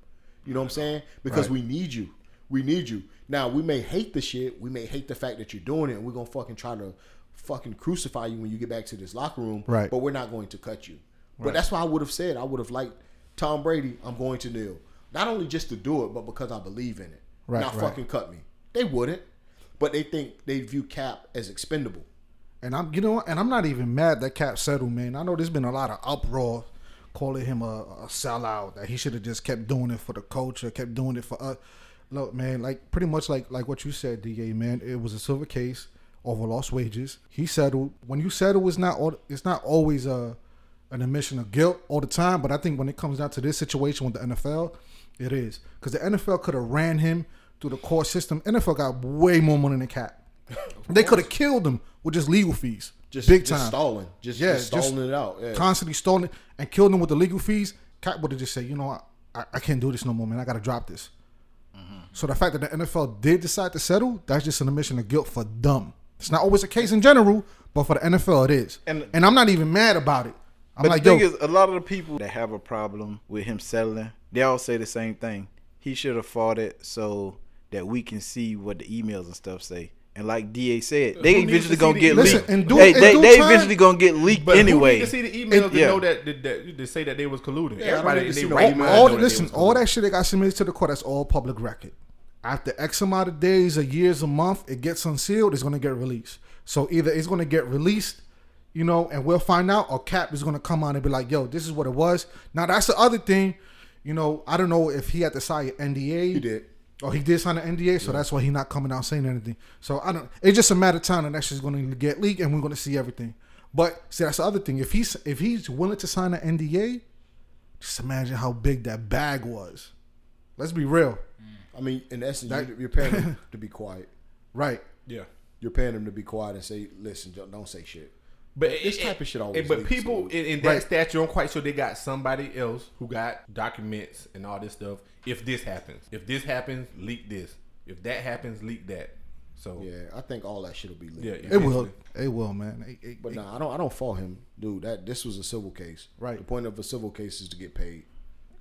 You know what I'm saying? Because Right. we need you. We need you. Now we may hate the shit. We may hate the fact that you're doing it, and we're gonna fucking try to fucking crucify you when you get back to this locker room. Right. But we're not going to cut you. But that's why I would have said I would have liked Tom Brady. I'm going to kneel, not only just to do it, but because I believe in it. Right, Not right. fucking cut me. They wouldn't, but they think they view Cap as expendable. And I'm, you know, and I'm not even mad that Cap settled, man. I know there's been a lot of uproar calling him a, a sellout. That he should have just kept doing it for the culture, kept doing it for us. Look, man, like pretty much like like what you said, DA, man. It was a civil case over lost wages. He settled. When you settle, it's not it's not always a an admission of guilt all the time. But I think when it comes down to this situation with the NFL, it is because the NFL could have ran him through the court system. NFL got way more money than Cap. They could have killed him with just legal fees, Just big just time, stalling, just, Yeah, just just stalling it out. Yeah. constantly stolen and killed him with the legal fees. Cap would have just said, you know, what? I, I can't do this no more, man. I got to drop this. Mm-hmm. So the fact that the NFL did decide to settle, that's just an admission of guilt for them. It's not always the case in general, but for the NFL, it is. And- And, I'm not even mad about it. I'm But like, the yo, thing is, a lot of the people that have a problem with him settling, they all say the same thing. He should have fought it so that we can see what the emails and stuff say. And like DA said, they Who eventually to gonna see get the- Listen, leaked. due- hey, they they time- eventually gonna get leaked But anyway. who need to see the emails to yeah. know that, that, that to say that they was colluding? Yeah, Everybody they see no right emails. all know that they listen, all that shit that got submitted to the court, that's all public record. After X amount of days, or years, a month, it gets unsealed, it's gonna get released. So either it's gonna get released, you know, and we'll find out, or Cap is gonna come on and be like, "Yo, this is what it was." Now that's the other thing, you know. I don't know if he had to sign an NDA. He did. Oh, he did sign an NDA, so that's why he's not coming out saying anything. So I don't. It's just a matter of time that that's just going to get leaked, and we're going to see everything. But see, that's the other thing. If he's if he's willing to sign an NDA, just imagine how big that bag was. Let's be real, I mean, in essence, That- you- you're paying them to be quiet. right? Yeah. You're paying them to be quiet and say, "Listen, don't say shit." But This it- type of shit always But leaks, people so- in, in that Right. statute, I'm quite sure they got somebody else who got documents and all this stuff. If this happens, if this happens, leak this. If that happens, leak that. So yeah, Yeah, I think all that shit will be leaked. yeah It will. It will, man. It- it- But it- nah, I don't. I don't fault him, dude. That this was a civil case. Right. The point of a civil case is to get paid.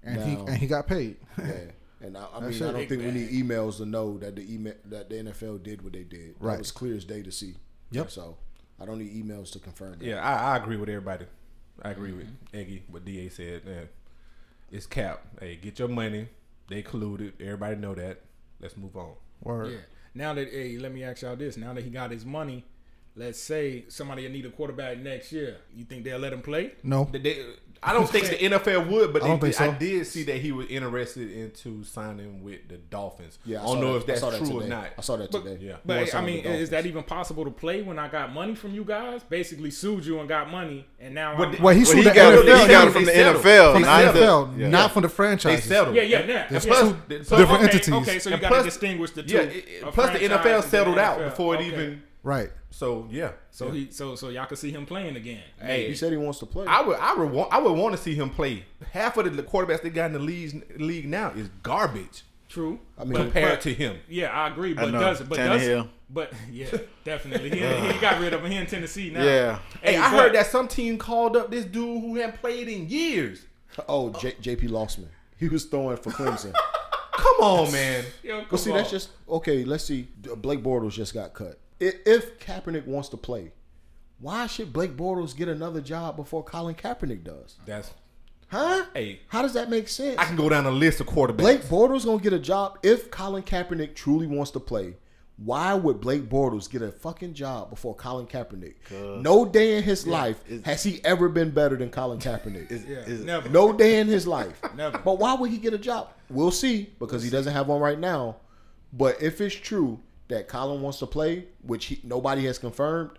and he and he got paid. Yeah. And I, I That's mean, I don't think we need emails to know that the email that the NFL did what they did. Right. That was clear as day to see. Yep. So I don't need emails to confirm that. yeah. I, I agree with everybody. I agree with Mm-hmm. Eggy. What DA said. Yeah. It's cap. Hey, get your money. They colluded. Everybody know that. Let's move on. Word. Yeah. Now that hey, let me ask y'all this. Now that he got his money, let's say somebody need a quarterback next year. You think they'll let him play? No. They- they- I don't think the NFL would, but I don't they, think so. I did see that he was interested into signing with the Dolphins. Yeah. I don't know that- if that's I saw that true or today. not. I saw that But, today. yeah. But I mean, is that even possible to play when I got money from you guys? Basically sued you and got money, and now But I'm, Well, he Well, he the got, it, NFL. he got it from the NFL, from the not NFL, yeah. not from the franchise. They franchise. settled. yeah, yeah, yeah. There's yeah. two different entities. Okay, so you got to distinguish the two. Yeah, a it- it- plus the NFL settled out before it even. Right. So yeah. So Yeah. he, so so y'all can see him playing again. Hey, He said he wants to play. I would, I would want, I would want to see him play. Half of the quarterbacks they got in the league, league now is garbage True. I mean, compared but- to him. Yeah, I agree. But know. does but does but yeah, definitely. He, he got rid of him here in Tennessee now. Yeah. Hey, Hey, I but- heard that some team called up this dude who hadn't played in years. Oh, J- J.P. Losman. He was throwing for Clemson. Come on, man. Yo, come But see, that's just okay. Let's see. Blake Bortles just got cut. I- If Kaepernick wants to play, why should Blake Bortles get another job before Colin Kaepernick does? That's Huh? Hey. how does that make sense? I can go down a list of quarterbacks. Blake Bortles gonna get a job if Colin Kaepernick truly wants to play. Why would Blake Bortles get a fucking job before Colin Kaepernick? No day in his life has he ever been better than Colin Kaepernick. Is, Yeah, is, never. No day in his life. Never. But why would he get a job? We'll see because he doesn't have one right now. But if it's true that Colin wants to play, which he, nobody has confirmed,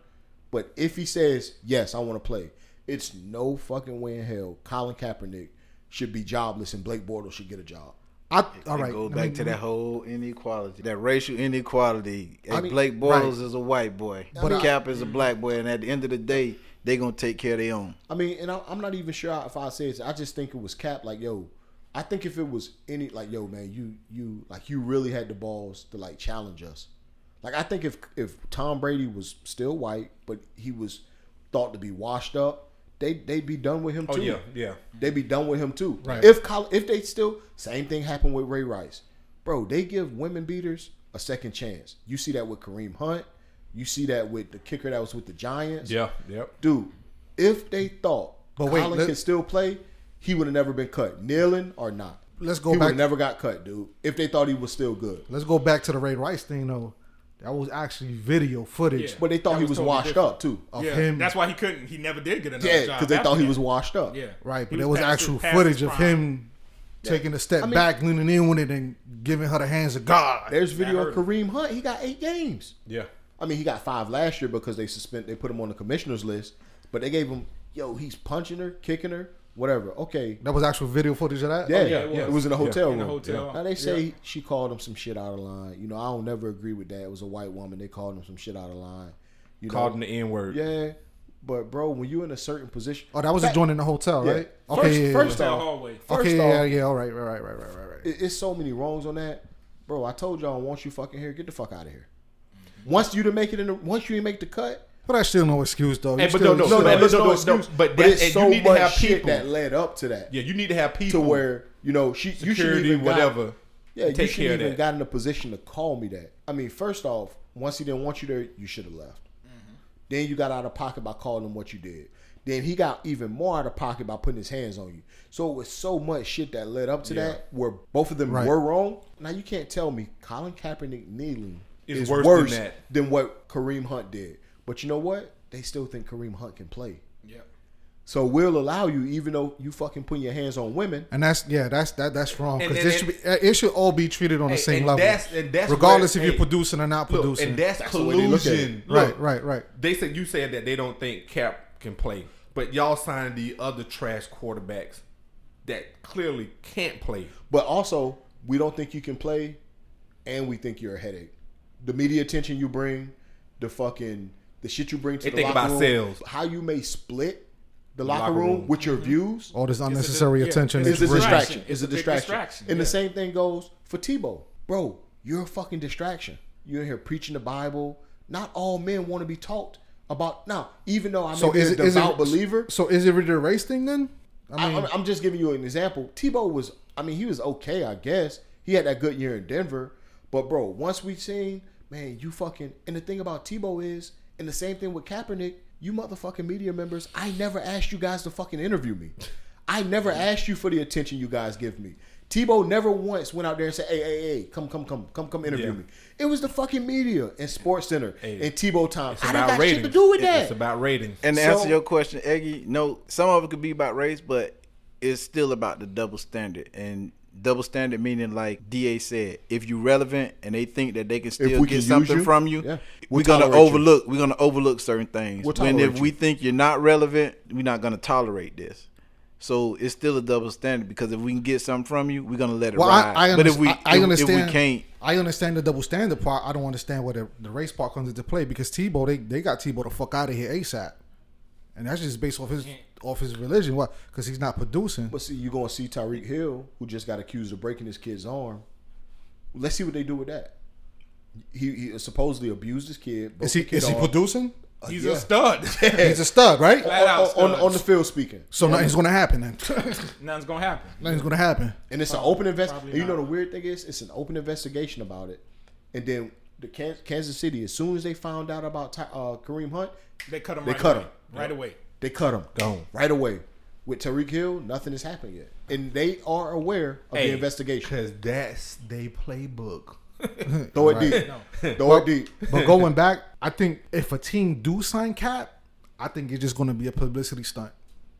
but if he says yes, I want to play, it's no fucking way in hell Colin Kaepernick should be jobless and Blake Bortles should get a job. I, all right. I back mean, to that whole inequality, that racial inequality. I mean, Blake right. Bortles is a white boy, But I- Cap is a black boy, and at the end of the day, they're gonna take care of their own. I mean, and I, I'm not even sure if I say it. I just think it was Cap. Like, yo, I think if it was any, like, yo, man, you, you, like, you really had the balls to like challenge us. Like, I think if if Tom Brady was still white, but he was thought to be washed up, they they'd be done with him Oh too. yeah, yeah. They'd be done with him too. Right. If Col- if they still same thing happened with Ray Rice, bro. They give women beaters a second chance. You see that with Kareem Hunt. You see that with the kicker that was with the Giants Yeah, yep. dude, if they thought But wait, Colin let- could still play, he would have never been cut, kneeling or not. Let's go he back- never got cut, dude. If they thought he was still good, Let's go back to the Ray Rice thing though. That was actually video footage Yeah. but they thought That he was was totally washed different. up too. of yeah, him. that's why he couldn't. He never did get another Yeah, job. because they thought he was washed up. Yeah, Right, He but there was past actual past footage of prime. him taking a step I mean- back, leaning in with it, and giving her the hands of God. There's video of Kareem Hunt. He got eight games. Yeah. I mean, he got five last year because they suspend. They put him on the commissioners list, but they gave him, yo, he's punching her, kicking her, whatever. Okay, That was actual video footage of that. Yeah, oh, yeah, it it was. was in a hotel room. In the room. hotel. Now they say Yeah. she called him some shit out of line. You know, I don't never agree with that. It was a white woman. They called him some shit out of line. You Called know, him the N word. Yeah, but bro, when you in a certain position, Oh, that was a joint in the hotel, Yeah. right? First- Okay, yeah, first yeah, off- hallway. first okay, off- yeah, yeah. All right, right, right, right, right, right, right. it- it's so many wrongs on that, bro. I told y'all once you fucking here, get the fuck out of here. Once you to make it in, the, once you make the cut, But that's still no excuse, though. You Hey, but still- no, no, no, no, no, there's no, no, no, excuse. but But, that- it's and so you need to much have shit that led up to that. Yeah, you need to have to people where you know she, you should Security, even got- whatever, yeah, you should care even got in a position to call me that. I mean, first off, once he didn't want you there, you should have left. Mm-hmm. Then you got out of pocket by calling him what you did. Then he got even more out of pocket by putting his hands on you. So it was so much shit that led up to Yeah. that where both of them Right. were wrong. Now you can't tell me Colin Kaepernick kneeling Is is, worse worse, than that. than what Kareem Hunt did. But you know what? They still think Kareem Hunt can play. Yeah. So we'll allow you, even though you fucking putting your hands on women. And that's yeah, that's that that's wrong because and- this should be, uh, it should all be treated on the same and level, that's- and that's regardless where- if hey, you're producing or not Look, producing. and that's, That's the way they look collusion. right, right, right. They said you said that they don't think Cap can play, but y'all signed the other trash quarterbacks that clearly can't play. But also, we don't think you can play, and we think you're a headache. The media attention you bring, the fucking the shit you bring to They the think locker about room, sales. how you may split the locker, locker room, room. with your mm-hmm. views All this unnecessary yeah, attention it's is is a distraction. It's It's a a distraction. distraction, And yeah. the same thing goes for Tebow, bro. You're a fucking distraction. You're in here preaching the Bible. Not all men want to be taught about. Now, even though I'm So a is it is devout it believer, So is it really a race thing then? I I mean, am I'm just giving you an example. Tebow was, I mean, he was okay, I guess. He had that good year in Denver, but bro, once we've seen, man, you fucking. And the thing about Tebow is, and the same thing with Kaepernick, you motherfucking media members. I never asked you guys to fucking interview me. I never asked you for the attention you guys give me. Tebow never once went out there and said, "Hey, hey, hey, come, come, come, come, come, interview Yeah. me." It was the fucking media and Sports Center Hey, and Tebow time. It's I about got ratings. shit to do with that. It's about ratings. And to So- answer your question, Eggy, no, some of it could be about race, but it's still about the double standard. And double standard meaning, like DA said, if you relevant and they think that they can still we get can something you, from you, yeah. we're We'll gonna tolerate you. overlook. We're gonna overlook certain things. We'll when if tolerate we think you're not relevant, we're not gonna tolerate this. So it's still a double standard because if we can get something from you, we're gonna let it well, ride. I, but understand, if we, I, I if- understand. if we can't, I understand the double standard part. I don't understand where the, the race part comes into play because Tebow they, they got Tebow the fuck out of here ASAP, and that's just based off his off his religion. Why? Because he's not producing. But see, you're gonna see Tyreek Hill, who just got accused of breaking his kid's arm. Let's see what they do with that. He, he supposedly abused his kid. Is he kid is he arm. producing? He's yeah. a stud. He's a stud, right? Flat out on, on, stud. on the field speaking. So nothing's gonna happen then. Nothing's gonna happen. nothing's gonna happen. And it's an open investigation. And you know the weird thing is, it's an open investigation about it. And then the Kansas City, as soon as they found out about Ty- uh, Kareem Hunt, They cut him. They right cut away. him. right away. They cut him Gone. right away. With Tyreek Hill, nothing has happened yet, and they are aware of the investigation. Because that's they playbook. Throw it deep. Throw it deep. But going back, I think if a team do sign Cap, I think it's just gonna be a publicity stunt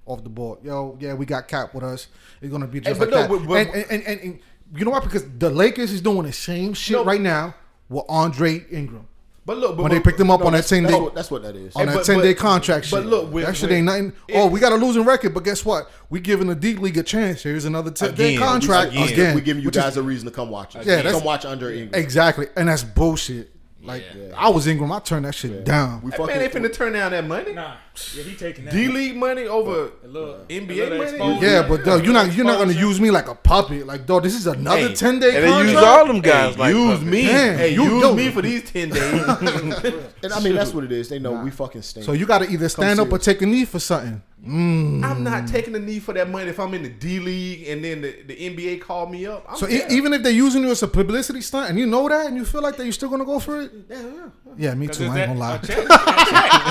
off the board. Yo, yeah, we got Cap with us. It's gonna be just but like no, that. but- but- and, and, and, and, and you know what? Because the Lakers is doing the same shit No. right now with Andre Ingram. But look, but, When they but- picked him up No, on that ten that's day what, that's what that is. on Hey, that ten day contract but shit. look, with- that shit with- ain't nothing. oh, we got a losing record, but guess what? We giving the D League a chance. Here's another ten day contract again. again. we giving you which is- guys a reason to come watch us. Yeah, that's- come watch Andre Ingram. exactly, and that's bullshit. Like I was Ingram, I turned that shit down. We Hey, fucking, man, they finna turn down that money. Nah. Yeah, he taking that. D League money over little- NBA money. Yeah, but dog, you're not you're not gonna use me like a puppet. Like, dog, this is another Hey, ten day And they contract. use all them guys Hey, like use puppets. me. Damn, hey, you- use yo. me for these ten days. and I mean that's what it is. They know we fucking stink. So you got to either stand up or take a knee for something. Mm. I'm not taking a knee for that money if I'm in the D League and then the, the NBA called me up. I'm So e- even if they're using you as a publicity stunt and you know that and you feel like that, you're still gonna go for it. Yeah, yeah. Yeah, me too. I ain't gonna lie. That check.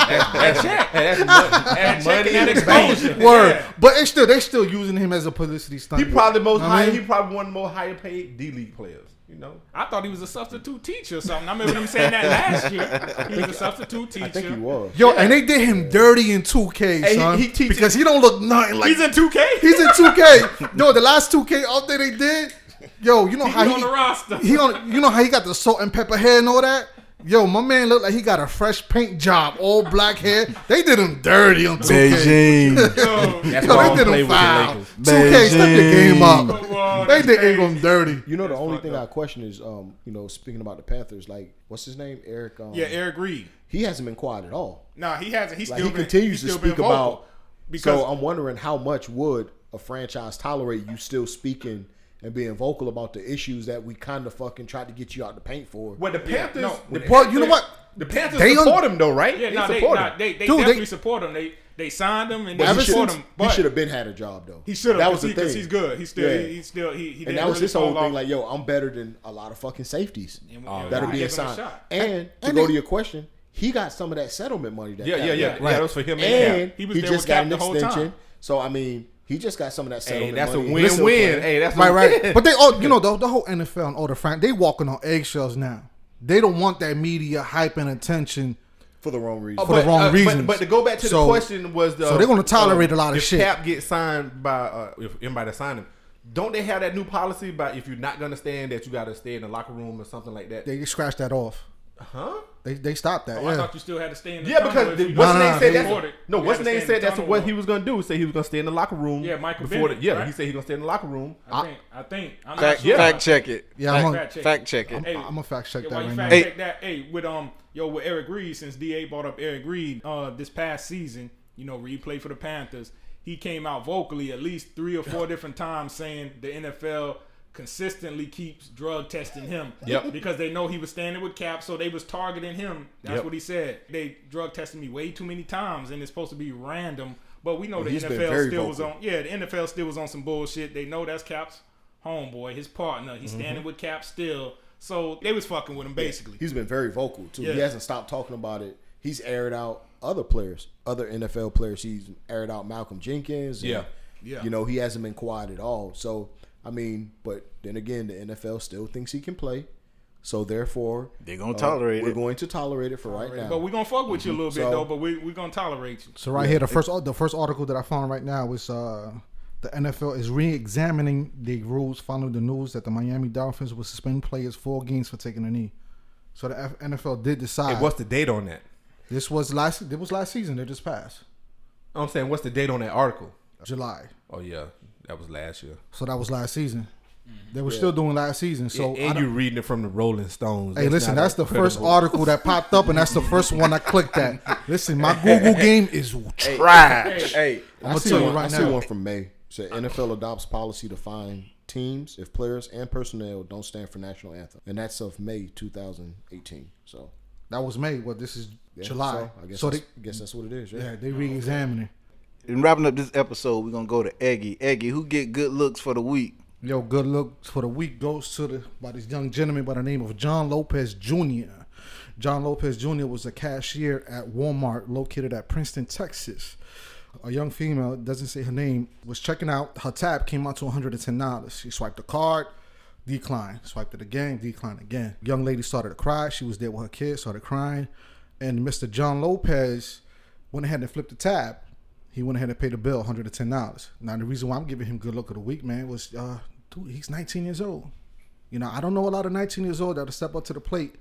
Hey, that's money. That check money and that in the bank. exposure. Word, Yeah. but it's still they still using him as a publicity stunt. He probably the most Know high. I mean? He probably one of the most higher paid D League players. You know. I thought he was a substitute teacher or something. I remember them saying that last year. He was a substitute teacher. I think he was. Yo, and they did him dirty in 2K, Hey, son, he teaches- because he don't look nothing like He's in 2K. He's in 2K. no, the last 2K update they did. Yo, you know how He he on the roster. He on. You know how he got the salt and pepper hair and all that. Yo, my man looked like he got a fresh paint job, all black hair. They did him dirty on 2K. Beijing. Yo, That's Yo, why I they don't did play him with the foul. Lakers. 2K, step your game up. They did crazy. Ingram dirty. You know the That's only fucked thing I question is, um, you know, speaking about the Panthers, like what's his name, Eric? Um, Yeah, Eric Reid. he hasn't been quiet at all. Nah, he hasn't. He's Like still he been, continues he's to still been speak vocal. about. because so I'm wondering how much would a franchise tolerate you still speaking and being vocal about the issues that we kind of fucking tried to get you out the paint for? Well, the Panthers. no, the, the- Well, you know what? the Panthers They support un- him though, right? yeah, they nah, they, support nah, him. they, they Dude, they- definitely support him. They they signed him and they Ever support since him. he should have been had a job though. he should have. That was the because thing. he's good. He's still. Yeah. He, he's still. He, he and didn't that was really his whole fall thing. off. Like, yo, I'm better than a lot of fucking safeties Oh, that are we being give him signed. And to and go to your question, he got some of that settlement money. That Yeah, Cap yeah, yeah. got. Yeah, that was for him and, and Cap. He he, there just with got Cap an the whole extension. time. So I mean, he just got some of that Hey, settlement. that's a money. win-win. Listen, Hey, that's a Right, win. right. But they all, you know, the, the whole NFL and all the fran, they walking on eggshells now. They don't want that media hype and attention. for the wrong reason. For the wrong uh, reasons. But, but to go back to So- the question was the so they're gonna tolerate uh, a lot of if shit. Cap gets signed by uh, if anybody signed him. Don't they have that new policy about if you're not gonna stand that you got to stay in the locker room or something like that? They scratched that off. Huh? They they stopped that. Oh, I thought you still had to stay in the Yeah, because if the, you what's No, the name no, said they- that's no. What's had the to name said that's what he was gonna do. Say he was gonna stay in the locker room. Yeah, Michael before Bennett, the, yeah, right? he said he gonna stay in the locker room. I think. I think. I'm Fact, not sure. fact check it. Yeah, fact, I'm Fact check fact it. check it. Hey, I'm gonna fact check yeah, that why right fact now. Hey. check that? Hey, with um, yo, with Eric Reid, since DA brought up Eric Reid, uh, this past season, you know, Reid played for the Panthers. He came out vocally at least three or four different times saying the NFL consistently keeps drug testing him. Yep. Because they know he was standing with Cap, so they was targeting him. That's Yep. what he said. They drug tested me way too many times, and it's supposed to be random. But we know the he's NFL still was on. Yeah, the NFL still was on some bullshit. They know that's Cap's homeboy, his partner. He's standing Mm-hmm. with Cap still. So they was fucking with him basically. He's been very vocal too. He hasn't stopped talking about it. He's aired out other players, other NFL players. He's aired out Malcolm Jenkins. and, Yeah. Yeah. You know, he hasn't been quiet at all. So I mean, but then again, the NFL still thinks he can play. So therefore, they're gonna uh, tolerate We're it. going to tolerate it for right now. But we're gonna fuck with you a little bit So- though. But we we gonna tolerate you. So right here, the first the first article that I found right now is uh, the NFL is re-examining the rules following the news that the Miami Dolphins will suspend players four games for taking a knee. So the F- NFL did decide. Hey, what's the date on that? this was last. It was last season. They just passed I'm saying, what's the date on that article? July. Oh yeah, that was last year. So that was last season. Mm-hmm. They were still doing last season. So and I and you reading it from the Rolling Stones. Hey, listen, not that's the first article that popped up, and that's the first one I clicked at. Listen, my Google game is Trash. Hey, I'm I gonna see tell you one, I right see now. one from May. Said NFL adopts policy to fine teams if players and personnel don't stand for national anthem, and that's of May 2018. So That was May. Well, this is Yeah, July. So I guess So that's, they, I guess that's what it is. Yeah. yeah, they re-examining. In wrapping up this episode, we're gonna go to Eggy. Eggy, who get good looks for the week? Yo, good looks for the week goes to the by this young gentleman by the name of John Lopez Jr. John Lopez Jr. was a cashier at Walmart located at Princeton, Texas. A young female, doesn't say her name, was checking out. Her tab came out to $110. She swiped the card, declined. Swiped it again, declined again. Young lady started to cry. She was there with her kids, started crying. And Mr. John Lopez went ahead and flipped the tab. He went ahead and paid the bill, hundred and ten dollars. Now the reason why I'm giving him good look of the week, man, was uh, dude, he's 19 years old. You know, I don't know a lot of 19 years old that'll step up to the plate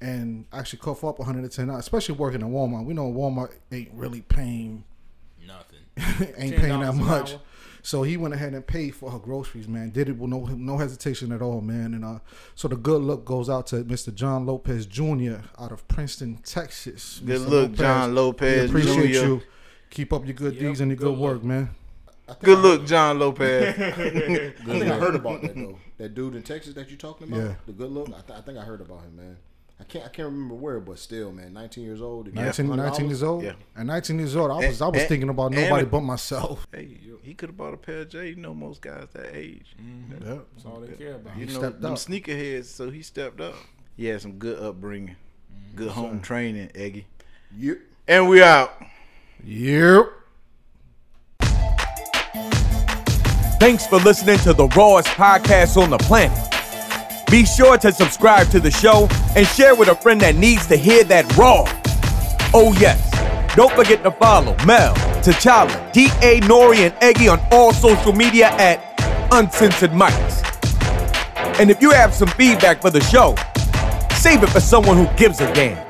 and actually cough up 110 dollars, especially working at Walmart. We know Walmart ain't really paying, Nothing. ain't paying that much. So he went ahead and paid for her groceries, man. Did it with no no hesitation at all, man. And uh, so the good look goes out to Mr. John Lopez Jr. out of Princeton, Texas. Good Mr. look, John Lopez We appreciate Jr.. you. Keep up your good Yep, deeds and your good good work, man. Good look, John Lopez. I think I heard about that though. That dude in Texas that you're talking about, Yeah. the good look. I, th- I think I heard about him, man. I can't I can't remember where, but still, man, 19 years old. to 19, 19 years old. Yeah. At 19 years old, I was I was And- thinking about and- nobody but myself. hey, he could have bought a pair of J. You know, most guys that age. Mm-hmm. Yeah. That's all they care about. You He know, stepped them up. sneakerheads. So he stepped up. He had some good upbringing, mm-hmm. good home training, Eggy. Yep. And we out. Yep. Thanks for listening to the rawest podcast on the planet. Be sure to subscribe to the show and share with a friend that needs to hear that raw. Oh, yes. Don't forget to follow Mel, T'Challa, D.A. Nori, and Eggy on all social media at Uncensored Mics. And if you have some feedback for the show, save it for someone who gives a damn.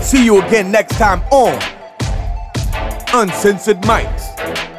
See you again next time on Uncensored Mics.